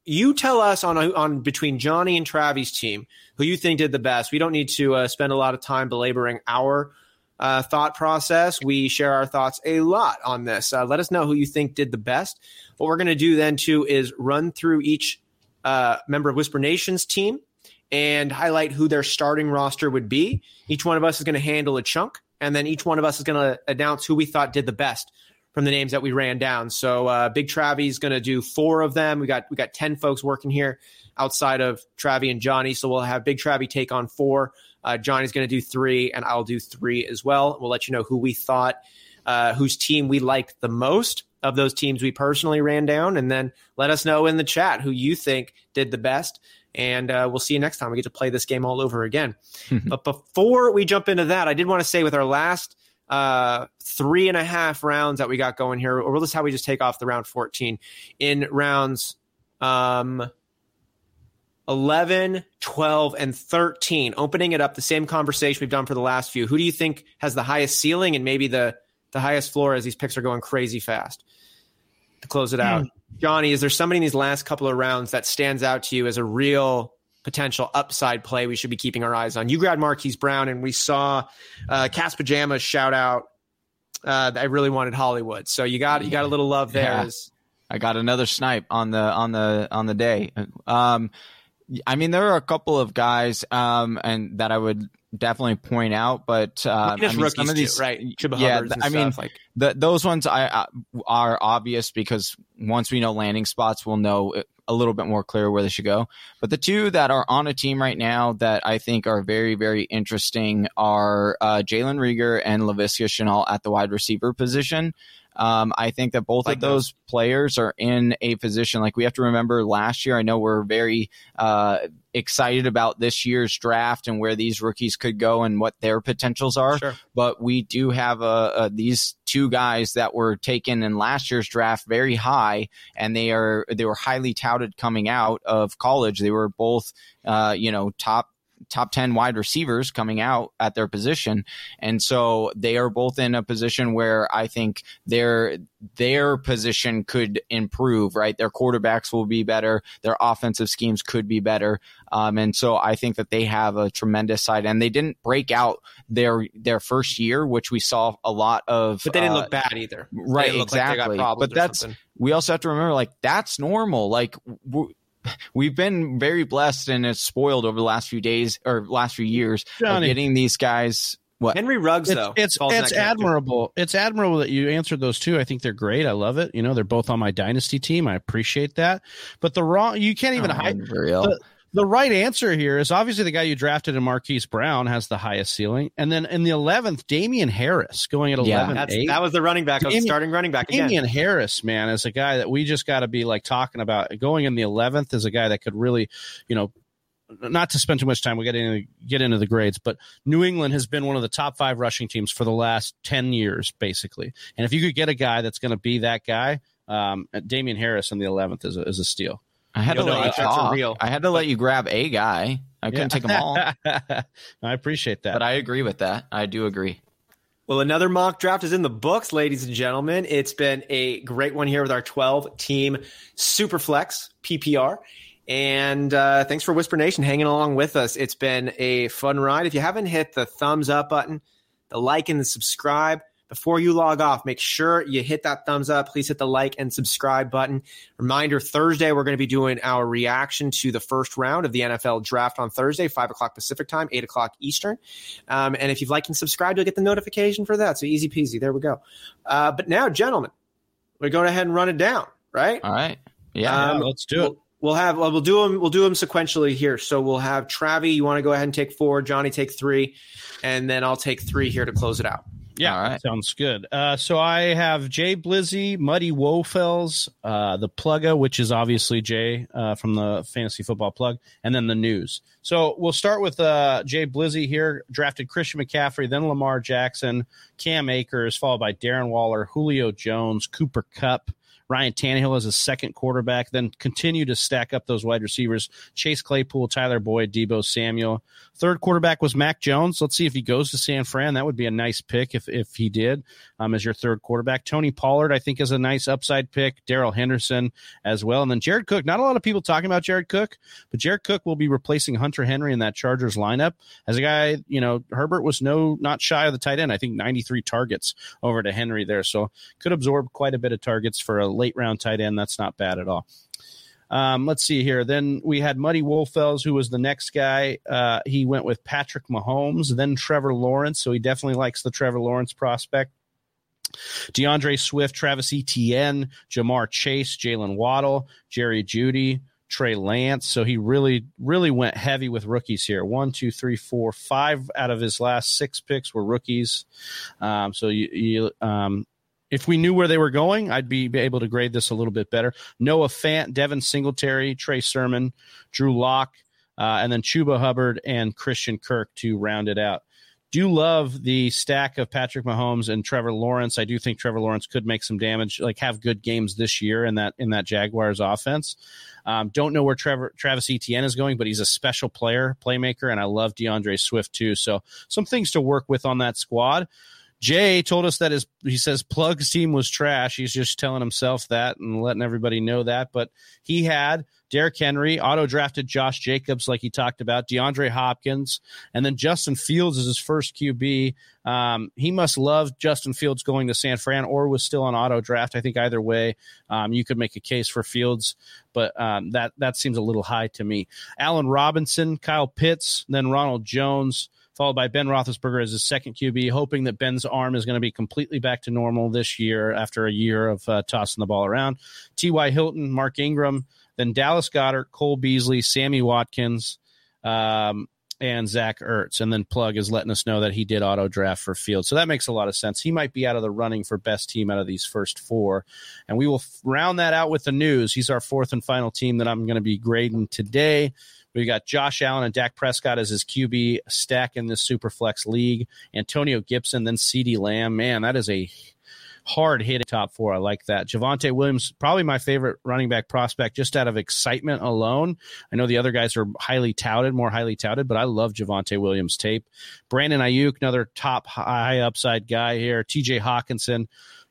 you tell us on on between Johnny and Travie's team who you think did the best. We don't need to uh, spend a lot of time belaboring our uh, thought process. We share our thoughts a lot on this. Uh, let us know who you think did the best. What we're going to do then too is run through each uh, member of Whisper Nation's team and highlight who their starting roster would be. Each one of us is going to handle a chunk, and then each one of us is going to announce who we thought did the best from the names that we ran down. So uh, Big Travie's going to do four of them. We got we got ten folks working here outside of Travie and Johnny. So we'll have Big Travie take on four. Uh, Johnny's going to do three, and I'll do three as well. We'll let you know who we thought, uh, whose team we liked the most of those teams we personally ran down, and then let us know in the chat who you think did the best. And uh, we'll see you next time. We get to play this game all over again. but before we jump into that, I did want to say with our last uh, three and a half rounds that we got going here, or this is how we just take off the round 14 in rounds um, 11, 12, and 13. Opening it up, the same conversation we've done for the last few. Who do you think has the highest ceiling and maybe the, the highest floor as these picks are going crazy fast? To close it out, Johnny, is there somebody in these last couple of rounds that stands out to you as a real potential upside play we should be keeping our eyes on? You grabbed Marquise Brown, and we saw uh, Cas Pajamas shout out. Uh, I really wanted Hollywood, so you got you got a little love there. Yeah. I got another snipe on the on the on the day. Um, I mean, there are a couple of guys um, and that I would definitely point out, but uh, I mean, some of these, too, right? Chuba yeah, and I mean, like the, those ones I, I are obvious because once we know landing spots, we'll know a little bit more clear where they should go. But the two that are on a team right now that I think are very, very interesting are uh, Jalen Reagor and Laviska Shenault at the wide receiver position. Um, I think that both Like of those players are in a position like we have to remember last year. I know we're very uh, excited about this year's draft and where these rookies could go and what their potentials are. Sure. But we do have uh, uh, these two guys that were taken in last year's draft very high, and they are they were highly touted coming out of college. They were both, uh, you know, top top 10 wide receivers coming out at their position. And so they are both in a position where I think their their position could improve, right? Their quarterbacks will be better, their offensive schemes could be better. Um, and so I think that they have a tremendous side and they didn't break out their their first year, which we saw a lot of But they didn't uh, look bad either. Right, exactly. Like but that's something. we also have to remember like that's normal. Like we've been very blessed and it's spoiled over the last few days or last few years Johnny. of getting these guys. What Henry Ruggs it's, though? It's it's admirable. It's admirable that you answered those two. I think they're great. I love it. You know, they're both on my dynasty team. I appreciate that. But the wrong you can't even oh, hide. The, the right answer here is obviously the guy you drafted in Marquise Brown has the highest ceiling. And then in the 11th, Damien Harris going at 11. Yeah, that was the running back, Damien, starting running back again. Damien Harris, man, is a guy that we just got to be like talking about. Going in the 11th is a guy that could really, you know, not to spend too much time, we get into get into the grades, but New England has been one of the top five rushing teams for the last ten years, basically. And if you could get a guy that's going to be that guy, um, Damien Harris in the eleventh is a, is a steal. I had to let you talk. Real. I had to let you grab a guy. I couldn't yeah. take them all. I appreciate that. But I agree with that. I do agree. Well, another mock draft is in the books, ladies and gentlemen. It's been a great one here with our 12 team Superflex PPR. And uh, thanks for Whisper Nation hanging along with us. It's been a fun ride. If you haven't hit the thumbs up button, the like, and the subscribe, before you log off, make sure you hit that thumbs up. Please hit the like and subscribe button. Reminder Thursday, we're going to be doing our reaction to the first round of the NFL draft on Thursday, 5 o'clock Pacific time, 8 o'clock Eastern. Um, and if you've liked and subscribed, you'll get the notification for that. So easy peasy. There we go. Uh, but now, gentlemen, we're going ahead and run it down, right? All right. Yeah, um, yeah let's do it. We'll, We'll have well, we'll do them we'll do them sequentially here. So we'll have Travie. You want to go ahead and take four, Johnny take three, and then I'll take three here to close it out. Yeah, right. sounds good. Uh, so I have Jay Blizzy, Muddy Wofels, uh, the Plugga, which is obviously Jay uh, from the Fantasy Football Plug, and then the news. So we'll start with uh, Jay Blizzy here. Drafted Christian McCaffrey, then Lamar Jackson, Cam Akers, followed by Darren Waller, Julio Jones, Cooper Kupp, Ryan Tannehill as a second quarterback, then continue to stack up those wide receivers. Chase Claypool, Tyler Boyd, Deebo Samuel. Third quarterback was Mac Jones. Let's see if he goes to San Fran. That would be a nice pick if, if he did um, as your third quarterback. Tony Pollard, I think, is a nice upside pick. Darrell Henderson as well. And then Jared Cook. Not a lot of people talking about Jared Cook, but Jared Cook will be replacing Hunter Henry in that Chargers lineup. As a guy, you know, Herbert was no not shy of the tight end. I think 93 targets over to Henry there. So could absorb quite a bit of targets for a late round tight end. That's not bad at all. Um, let's see here. Then we had Muddy Wolfels, who was the next guy. Uh, he went with Patrick Mahomes, then Trevor Lawrence. So he definitely likes the Trevor Lawrence prospect. D'Andre Swift, Travis Etienne, Ja'Marr Chase, Jalen Waddle, Jerry Jeudy, Trey Lance. So he really, really went heavy with rookies here. One, two, three, four, five out of his last six picks were rookies. Um, so you, you um, if we knew where they were going, I'd be able to grade this a little bit better. Noah Fant, Devin Singletary, Trey Sermon, Drew Lock, uh, and then Chuba Hubbard and Christian Kirk to round it out. Do love the stack of Patrick Mahomes and Trevor Lawrence. I do think Trevor Lawrence could make some damage, like have good games this year in that in that Jaguars offense. Um, don't know where Trevor Travis Etienne is going, but he's a special player, playmaker, and I love D'Andre Swift too. So some things to work with on that squad. Jay told us that his he says Plug's team was trash. He's just telling himself that and letting everybody know that. But he had Derrick Henry, auto drafted Josh Jacobs, like he talked about, DeAndre Hopkins, and then Justin Fields is his first QB. Um, he must love Justin Fields going to San Fran or was still on auto draft. I think either way, um, you could make a case for Fields, but um, that that seems a little high to me. Allen Robinson, Kyle Pitts, then Ronald Jones followed by Ben Roethlisberger as his second QB, hoping that Ben's arm is going to be completely back to normal this year after a year of uh, tossing the ball around. T.Y. Hilton, Mark Ingram, then Dallas Goedert, Cole Beasley, Sammy Watkins, um, and Zach Ertz. And then Plug is letting us know that he did auto draft for Field. So that makes a lot of sense. He might be out of the running for best team out of these first four. And we will round that out with the news. He's our fourth and final team that I'm going to be grading today We got Josh Allen and Dak Prescott as his QB stack in this Superflex league. Antonio Gibson, then CeeDee Lamb. Man, that is a hard hitting top four. I like that. Javonte Williams, probably my favorite running back prospect, just out of excitement alone. I know the other guys are highly touted, more highly touted, but I love Javonte Williams' tape. Brandon Aiyuk, another top high upside guy here. TJ Hockenson.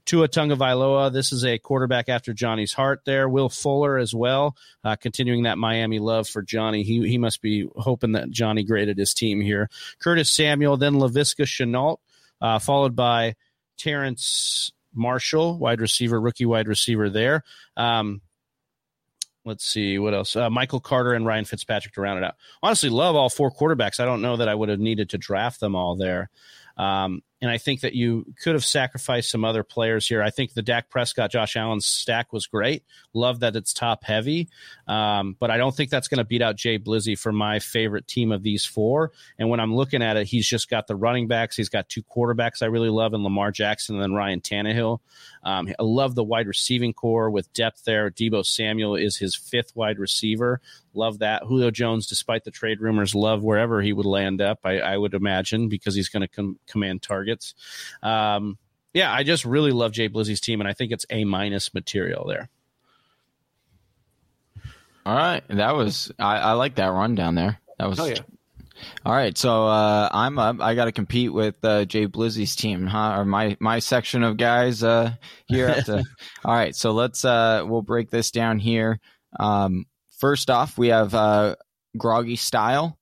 Tua Tagovailoa. This is a quarterback after Johnny's heart. There, Will Fuller as well, uh, continuing that Miami love for Johnny. He he must be hoping that Johnny graded his team here. Curtis Samuel, then Laviska Shenault, uh, followed by Terrace Marshall, wide receiver, rookie wide receiver there. Um, let's see what else. Uh, Michael Carter and Ryan Fitzpatrick to round it out. Honestly, love all four quarterbacks. I don't know that I would have needed to draft them all there. Um, and I think that you could have sacrificed some other players here. I think the Dak Prescott, Josh Allen stack was great. Love that it's top heavy. Um, but I don't think that's going to beat out Jay Blizzy for my favorite team of these four. And when I'm looking at it, he's just got the running backs. He's got two quarterbacks I really love in Lamar Jackson and then Ryan Tannehill. Um, I love the wide receiving corps with depth there. Deebo Samuel is his fifth wide receiver. Love that. Julio Jones, despite the trade rumors, love wherever he would land up, I, I would imagine, because he's going to com- command targets. Um, yeah, I just really love Jay Blizzy's team, and I think it's A minus material there. All right, that was I, I like that rundown there. That was Oh, yeah. all right. So uh, I'm up. I got to compete with uh, Jay Blizzy's team, huh? Or my my section of guys uh, here. At the, all right, so let's uh, we'll break this down here. Um, first off, we have uh, Groggy Style.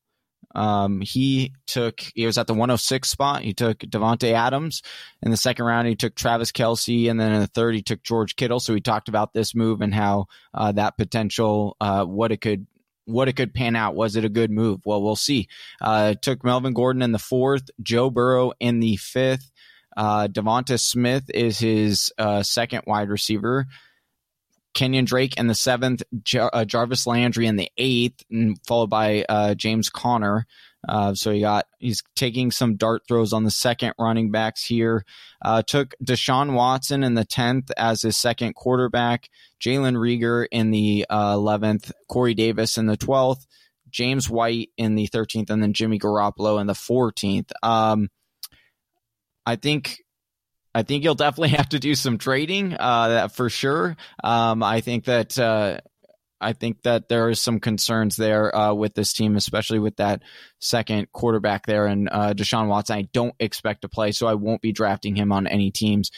Um, he took he was at the 106 spot. He took Davante Adams in the second round. He took Travis Kelce, and then in the third, he took George Kittle. So we talked about this move and how uh, that potential, uh, what it could what it could pan out. Was it a good move? Well, we'll see. Uh, took Melvin Gordon in the fourth, Joe Burrow in the fifth. Uh, Devonta Smith is his uh, second wide receiver. Kenyan Drake in the seventh, Jar- uh, Jarvis Landry in the eighth, and followed by uh, James Conner. Uh, so he got he's taking some dart throws on the second running backs here. Uh, took Deshaun Watson in the tenth as his second quarterback. Jalen Reagor in the uh, eleventh. Corey Davis in the twelfth. James White in the thirteenth, and then Jimmy Garoppolo in the fourteenth. Um, I think I think you'll definitely have to do some trading, uh, for sure. Um, I think that uh, I think that there is some concerns there uh, with this team, especially with that second quarterback there and uh, Deshaun Watson. I don't expect to play, so I won't be drafting him on any teams.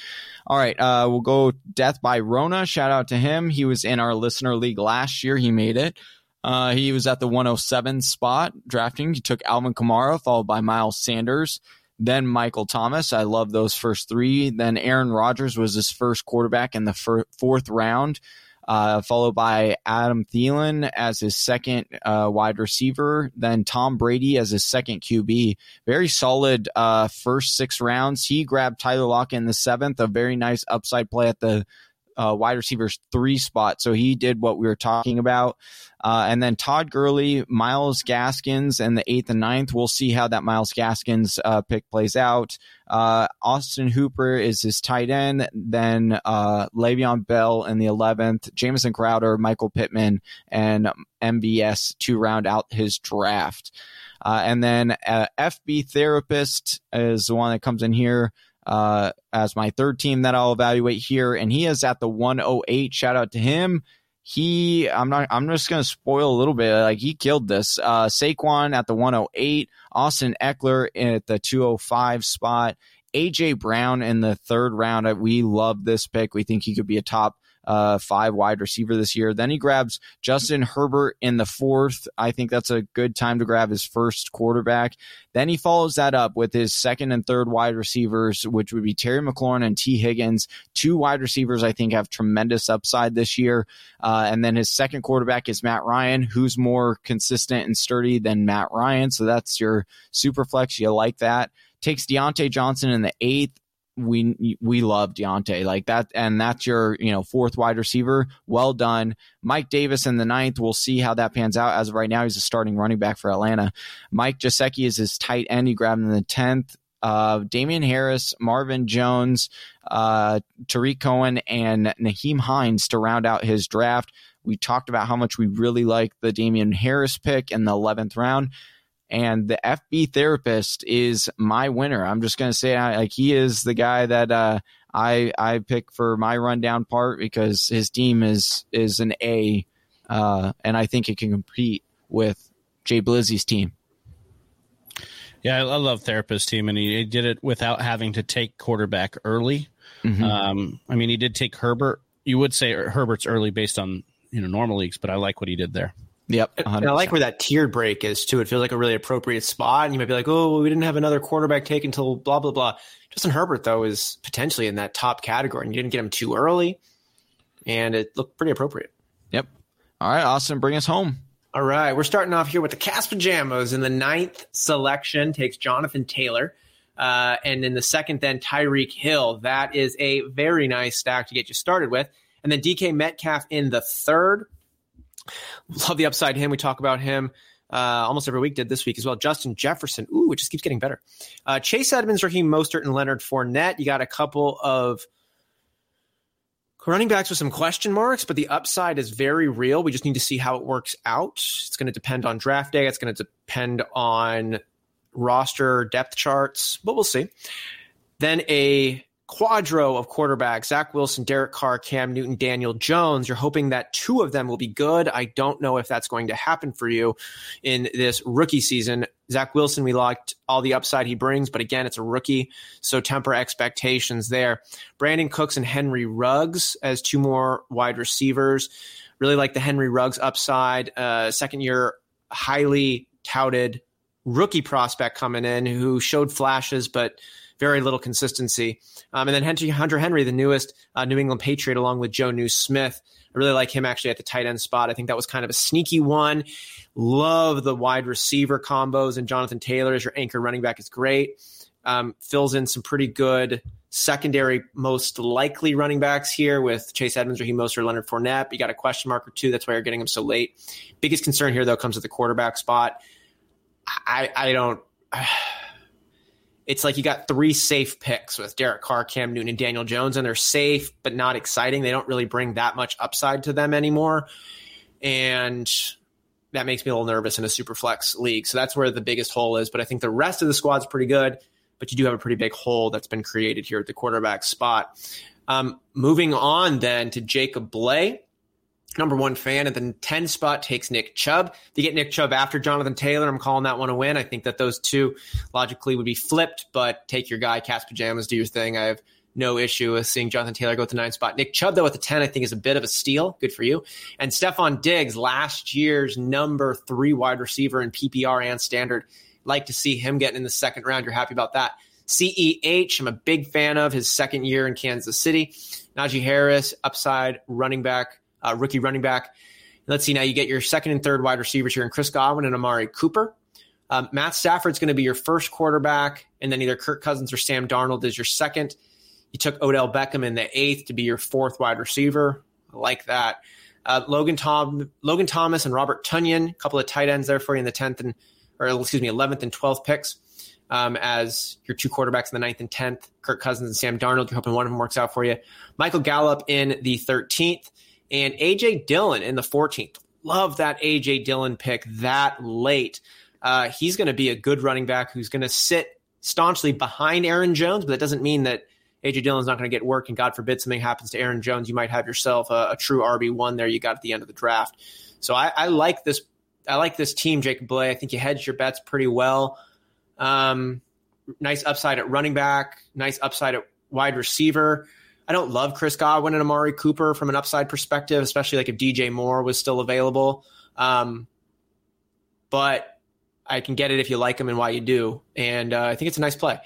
All right, uh, we'll go Death by Rona. Shout out to him. He was in our listener league last year. He made it. Uh, he was at the 107 spot drafting. He took Alvin Kamara, followed by Miles Sanders then Michael Thomas. I love those first three. Then Aaron Rodgers was his first quarterback in the fir- fourth round, uh, followed by Adam Thielen as his second uh, wide receiver. Then Tom Brady as his second QB. Very solid uh, first six rounds. He grabbed Tyler Lockett in the seventh, a very nice upside play at the uh, wide receivers three spot. So he did what we were talking about. Uh, and then Todd Gurley, Myles Gaskins, and the eighth and ninth. We'll see how that Myles Gaskins uh, pick plays out. Uh, Austin Hooper is his tight end. Then uh, Le'Veon Bell in the eleventh. Jamison Crowder, Michael Pittman, and MBS to round out his draft. Uh, and then uh, FB Therapist is the one that comes in here uh, as my third team that I'll evaluate here, and he is at the 108. Shout out to him. He, I'm not, I'm just gonna spoil a little bit. Like he killed this. Uh, Saquon at the 108, Austin Ekeler at the 205 spot, AJ Brown in the third round. We love this pick. We think he could be a top uh, five wide receiver this year. Then he grabs Justin Herbert in the fourth. I think that's a good time to grab his first quarterback. Then he follows that up with his second and third wide receivers, which would be Terry McLaurin and Tee Higgins. Two wide receivers I think have tremendous upside this year. Uh, and then his second quarterback is Matt Ryan, who's more consistent and sturdy than Matt Ryan. So that's your super flex. You like that. Takes Diontae Johnson in the eighth we we love Diontae like that, and that's your you know fourth wide receiver. Well done, Mike Davis in the ninth. We'll see how that pans out. As of right now, he's a starting running back for Atlanta. Mike Gesicki is his tight end. He grabbed him in the tenth. Uh, Damien Harris, Marvin Jones, uh, Tarik Cohen, and Nyheim Hines to round out his draft. We talked about how much we really like the Damien Harris pick in the 11th round. And the FB therapist is my winner. I'm just going to say, like, he is the guy that uh, I I pick for my rundown part because his team is is an A, uh, and I think it can compete with Jay Blizzy's team. Yeah, I love therapist team, and he did it without having to take quarterback early. Mm-hmm. Um, I mean, he did take Herbert. You would say Herbert's early based on you know normal leagues, but I like what he did there. Yep, 100%. and I like where that tiered break is too. It feels like a really appropriate spot, and you might be like, "Oh, well, we didn't have another quarterback take until blah blah blah." Justin Herbert though is potentially in that top category, and you didn't get him too early, and it looked pretty appropriate. Yep. All right, Austin, bring us home. All right, we're starting off here with the cast Pajamas in the ninth selection takes Jonathan Taylor. Uh, and in the second, then Tyreek Hill. That is a very nice stack to get you started with. And then DK Metcalf in the third. Love the upside him. We talk about him uh, almost every week. Did this week as well. Justin Jefferson. Ooh, it just keeps getting better. Uh, Chase Edmonds, Raheem Mostert, and Leonard Fournette. You got a couple of running backs with some question marks, but the upside is very real. We just need to see how it works out. It's going to depend on draft day. It's going to depend on roster depth charts, but we'll see. Then a quadro of quarterbacks Zach Wilson, Derek Carr, Cam Newton, Daniel Jones. You're hoping that two of them will be good. I don't know if that's going to happen for you in this rookie season. Zach Wilson, we liked all the upside he brings, but again, it's a rookie, so temper expectations there. Brandin Cooks and Henry Ruggs as two more wide receivers. Really like the Henry Ruggs upside. Uh, second year, highly touted rookie prospect coming in who showed flashes, but very little consistency. Um, and then Hunter Henry, the newest uh, New England Patriot, along with Jonnu Smith. I really like him actually at the tight end spot. I think that was kind of a sneaky one. Love the wide receiver combos, and Jonathan Taylor as your anchor running back is great. Um, fills in some pretty good secondary, most likely running backs here with Chase Edmonds, Raheem Mostert, Leonard Fournette. You got a question mark or two. That's why you're getting him so late. Biggest concern here, though, comes at the quarterback spot. I, I don't. It's like you got three safe picks with Derek Carr, Cam Newton, and Daniel Jones, and they're safe but not exciting. They don't really bring that much upside to them anymore, and that makes me a little nervous in a super flex league. So that's where the biggest hole is. But I think the rest of the squad's pretty good. But you do have a pretty big hole that's been created here at the quarterback spot. Um, moving on then to Jacob Blay number one fan. And then 10 spot takes Nick Chubb. You get Nick Chubb after Jonathan Taylor, I'm calling that one a win. I think that those two logically would be flipped, but take your guy, Cast Pajamas, do your thing. I have no issue with seeing Jonathan Taylor go to the nine spot. Nick Chubb, though, at the 10, I think is a bit of a steal. Good for you. And Stefon Diggs, last year's number three wide receiver in PPR and standard. Like to see him getting in the second round. You're happy about that. CEH, I'm a big fan of his second year in Kansas City. Najee Harris, upside running back uh, rookie running back. Let's see now. You get your second and third wide receivers here in Chris Godwin and Amari Cooper. Um, Matt Stafford's going to be your first quarterback, and then either Kirk Cousins or Sam Darnold is your second. You took Odell Beckham in the eighth to be your fourth wide receiver. I like that. Uh, Logan Tom, Logan Thomas, and Robert Tonyan, a couple of tight ends there for you in the tenth and, or excuse me, eleventh and twelfth picks um, as your two quarterbacks in the ninth and tenth. Kirk Cousins and Sam Darnold. You're hoping one of them works out for you. Michael Gallup in the thirteenth and AJ Dillon in the 14th. Love that AJ Dillon pick that late. Uh, he's going to be a good running back who's going to sit staunchly behind Aaron Jones, but that doesn't mean that AJ Dillon's not going to get work. And God forbid something happens to Aaron Jones, you might have yourself a, a true RB one there. You got at the end of the draft. So I, I, like this. I like this team, Jacob Blay. I think you hedged your bets pretty well. Um, nice upside at running back. Nice upside at wide receiver. I don't love Chris Godwin and Amari Cooper from an upside perspective, especially like if DJ Moore was still available. Um, but I can get it if you like him and why you do. And uh, I think it's a nice play.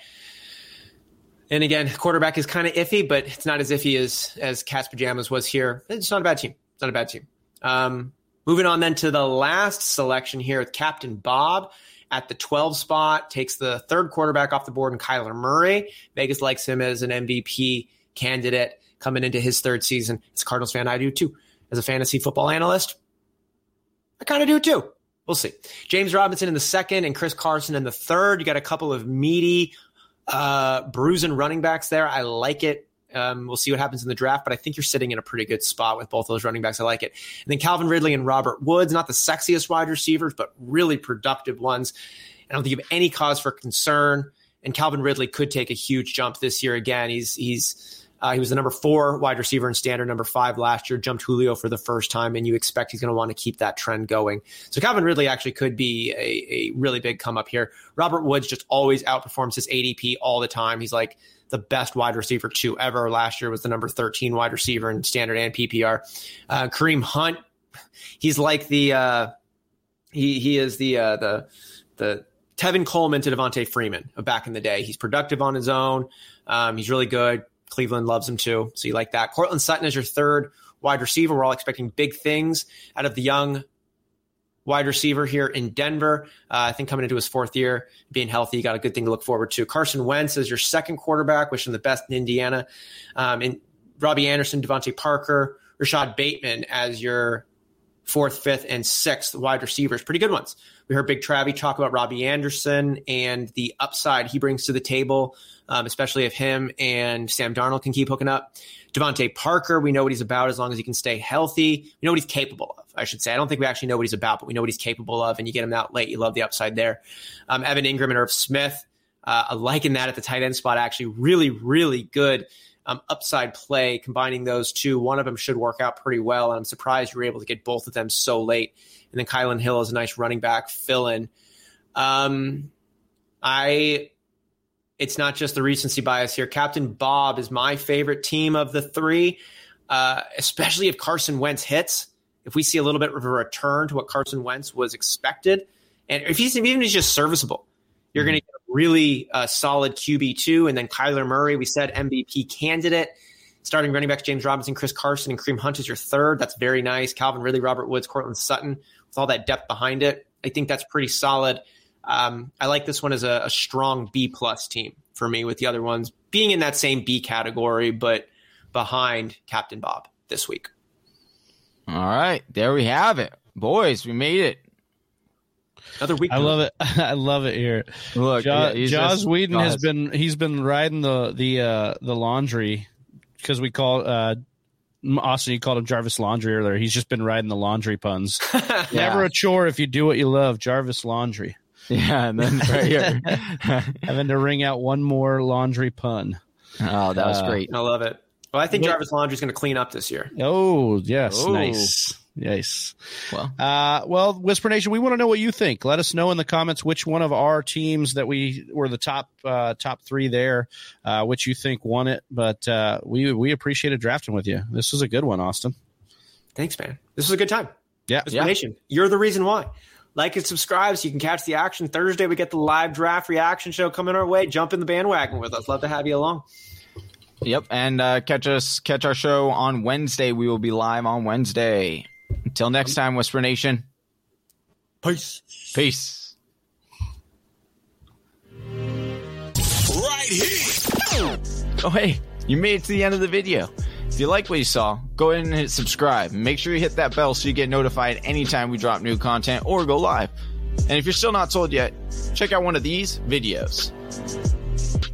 And again, quarterback is kind of iffy, but it's not as iffy as as Cas Pajamas was here. It's not a bad team. It's not a bad team. Um, moving on then to the last selection here with Captain Bob at the 12 spot, takes the third quarterback off the board and Kyler Murray. Vegas likes him as an MVP candidate coming into his third season. As a Cardinals fan, I do too. As a fantasy football analyst, I kind of do too. We'll see. James Robinson in the second and Chris Carson in the third. You got a couple of meaty, uh, bruising running backs there. I like it Um, we'll see what happens in the draft, but I think you're sitting in a pretty good spot with both those running backs. I like it. And then Calvin Ridley and Robert Woods, not the sexiest wide receivers, but really productive ones. I don't think you have any cause for concern. And Calvin Ridley could take a huge jump this year again. He's he's uh, he was the number four wide receiver in standard, number five last year, jumped Julio for the first time, and you expect he's going to want to keep that trend going. So Calvin Ridley actually could be a, a really big come up here. Robert Woods just always outperforms his ADP all the time. He's like the best wide receiver two ever. Last year was the number 13 wide receiver in standard and PPR. Uh, Kareem Hunt, he's like the uh, he he is the uh, the the Tevin Coleman to Devonta Freeman back in the day. He's productive on his own. Um, he's really good. Cleveland loves him too. So you like that. Courtland Sutton is your third wide receiver. We're all expecting big things out of the young wide receiver here in Denver. Uh, I think coming into his fourth year, being healthy, you got a good thing to look forward to. Carson Wentz is your second quarterback, wishing the best in Indiana. Um, and Robbie Anderson, DeVante Parker, Rashod Bateman as your fourth, fifth, and sixth wide receivers. Pretty good ones. We heard Big Travie talk about Robbie Anderson and the upside he brings to the table, um, especially if him and Sam Darnold can keep hooking up. DeVante Parker, we know what he's about as long as he can stay healthy. We know what he's capable of, I should say. I don't think we actually know what he's about, but we know what he's capable of, and you get him out late. You love the upside there. Um, Evan Engram and Irv Smith, uh, liking that at the tight end spot, actually really, really good um, upside play combining those two. One of them should work out pretty well. And I'm surprised you were able to get both of them so late. And then Kylin Hill is a nice running back fill in. Um, I, it's not just the recency bias here. Captain Bob is my favorite team of the three, uh, especially if Carson Wentz hits. If we see a little bit of a return to what Carson Wentz was expected, and if he's even he's just serviceable, you're going to get a really uh, solid QB two, and then Kyler Murray. We said MVP candidate. Starting running backs James Robinson, Chris Carson, and Kareem Hunt is your third. That's very nice. Calvin Ridley, Robert Woods, Courtland Sutton, with all that depth behind it. I think that's pretty solid. Um, I like this one as a, a strong B plus team for me, with the other ones being in that same B category, but behind Captain Bob this week. All right, there we have it, boys. We made it. Another week. I love it. I love it here. Look, Jo- yeah, Jaws Whedon has been he's been riding the the uh, the laundry because we call uh, Austin. You called him Jarvis Laundry earlier. He's just been riding the laundry puns. Yeah. Never a chore if you do what you love. Jarvis Laundry. Yeah, and then right here. Having to ring out one more laundry pun. oh, that was Uh, great. I love it. Well, I think Wait. Jarvis Laundry's going to clean up this year. Oh yes, Oh. nice, nice. Well, Uh, well, Whisper Nation, we want to know what you think. Let us know in the comments which one of our teams that we were the top uh, top three there, uh, which you think won it. But uh, we we appreciated drafting with you. This was a good one, Austin. Thanks, man. This was a good time. Yeah, Whisper Yeah. Nation, you're the reason why. Like and subscribe so you can catch the action. Thursday, we get the live draft reaction show coming our way. Jump in the bandwagon with us. Love to have you along. yep, and uh, catch us catch our show on Wednesday. We will be live on Wednesday. Until next time, Whisper Nation. Peace. Peace. Right here. Oh, hey, you made it to the end of the video. If you like what you saw, go ahead and hit subscribe. Make sure you hit that bell so you get notified anytime we drop new content or go live. And if you're still not sold yet, check out one of these videos.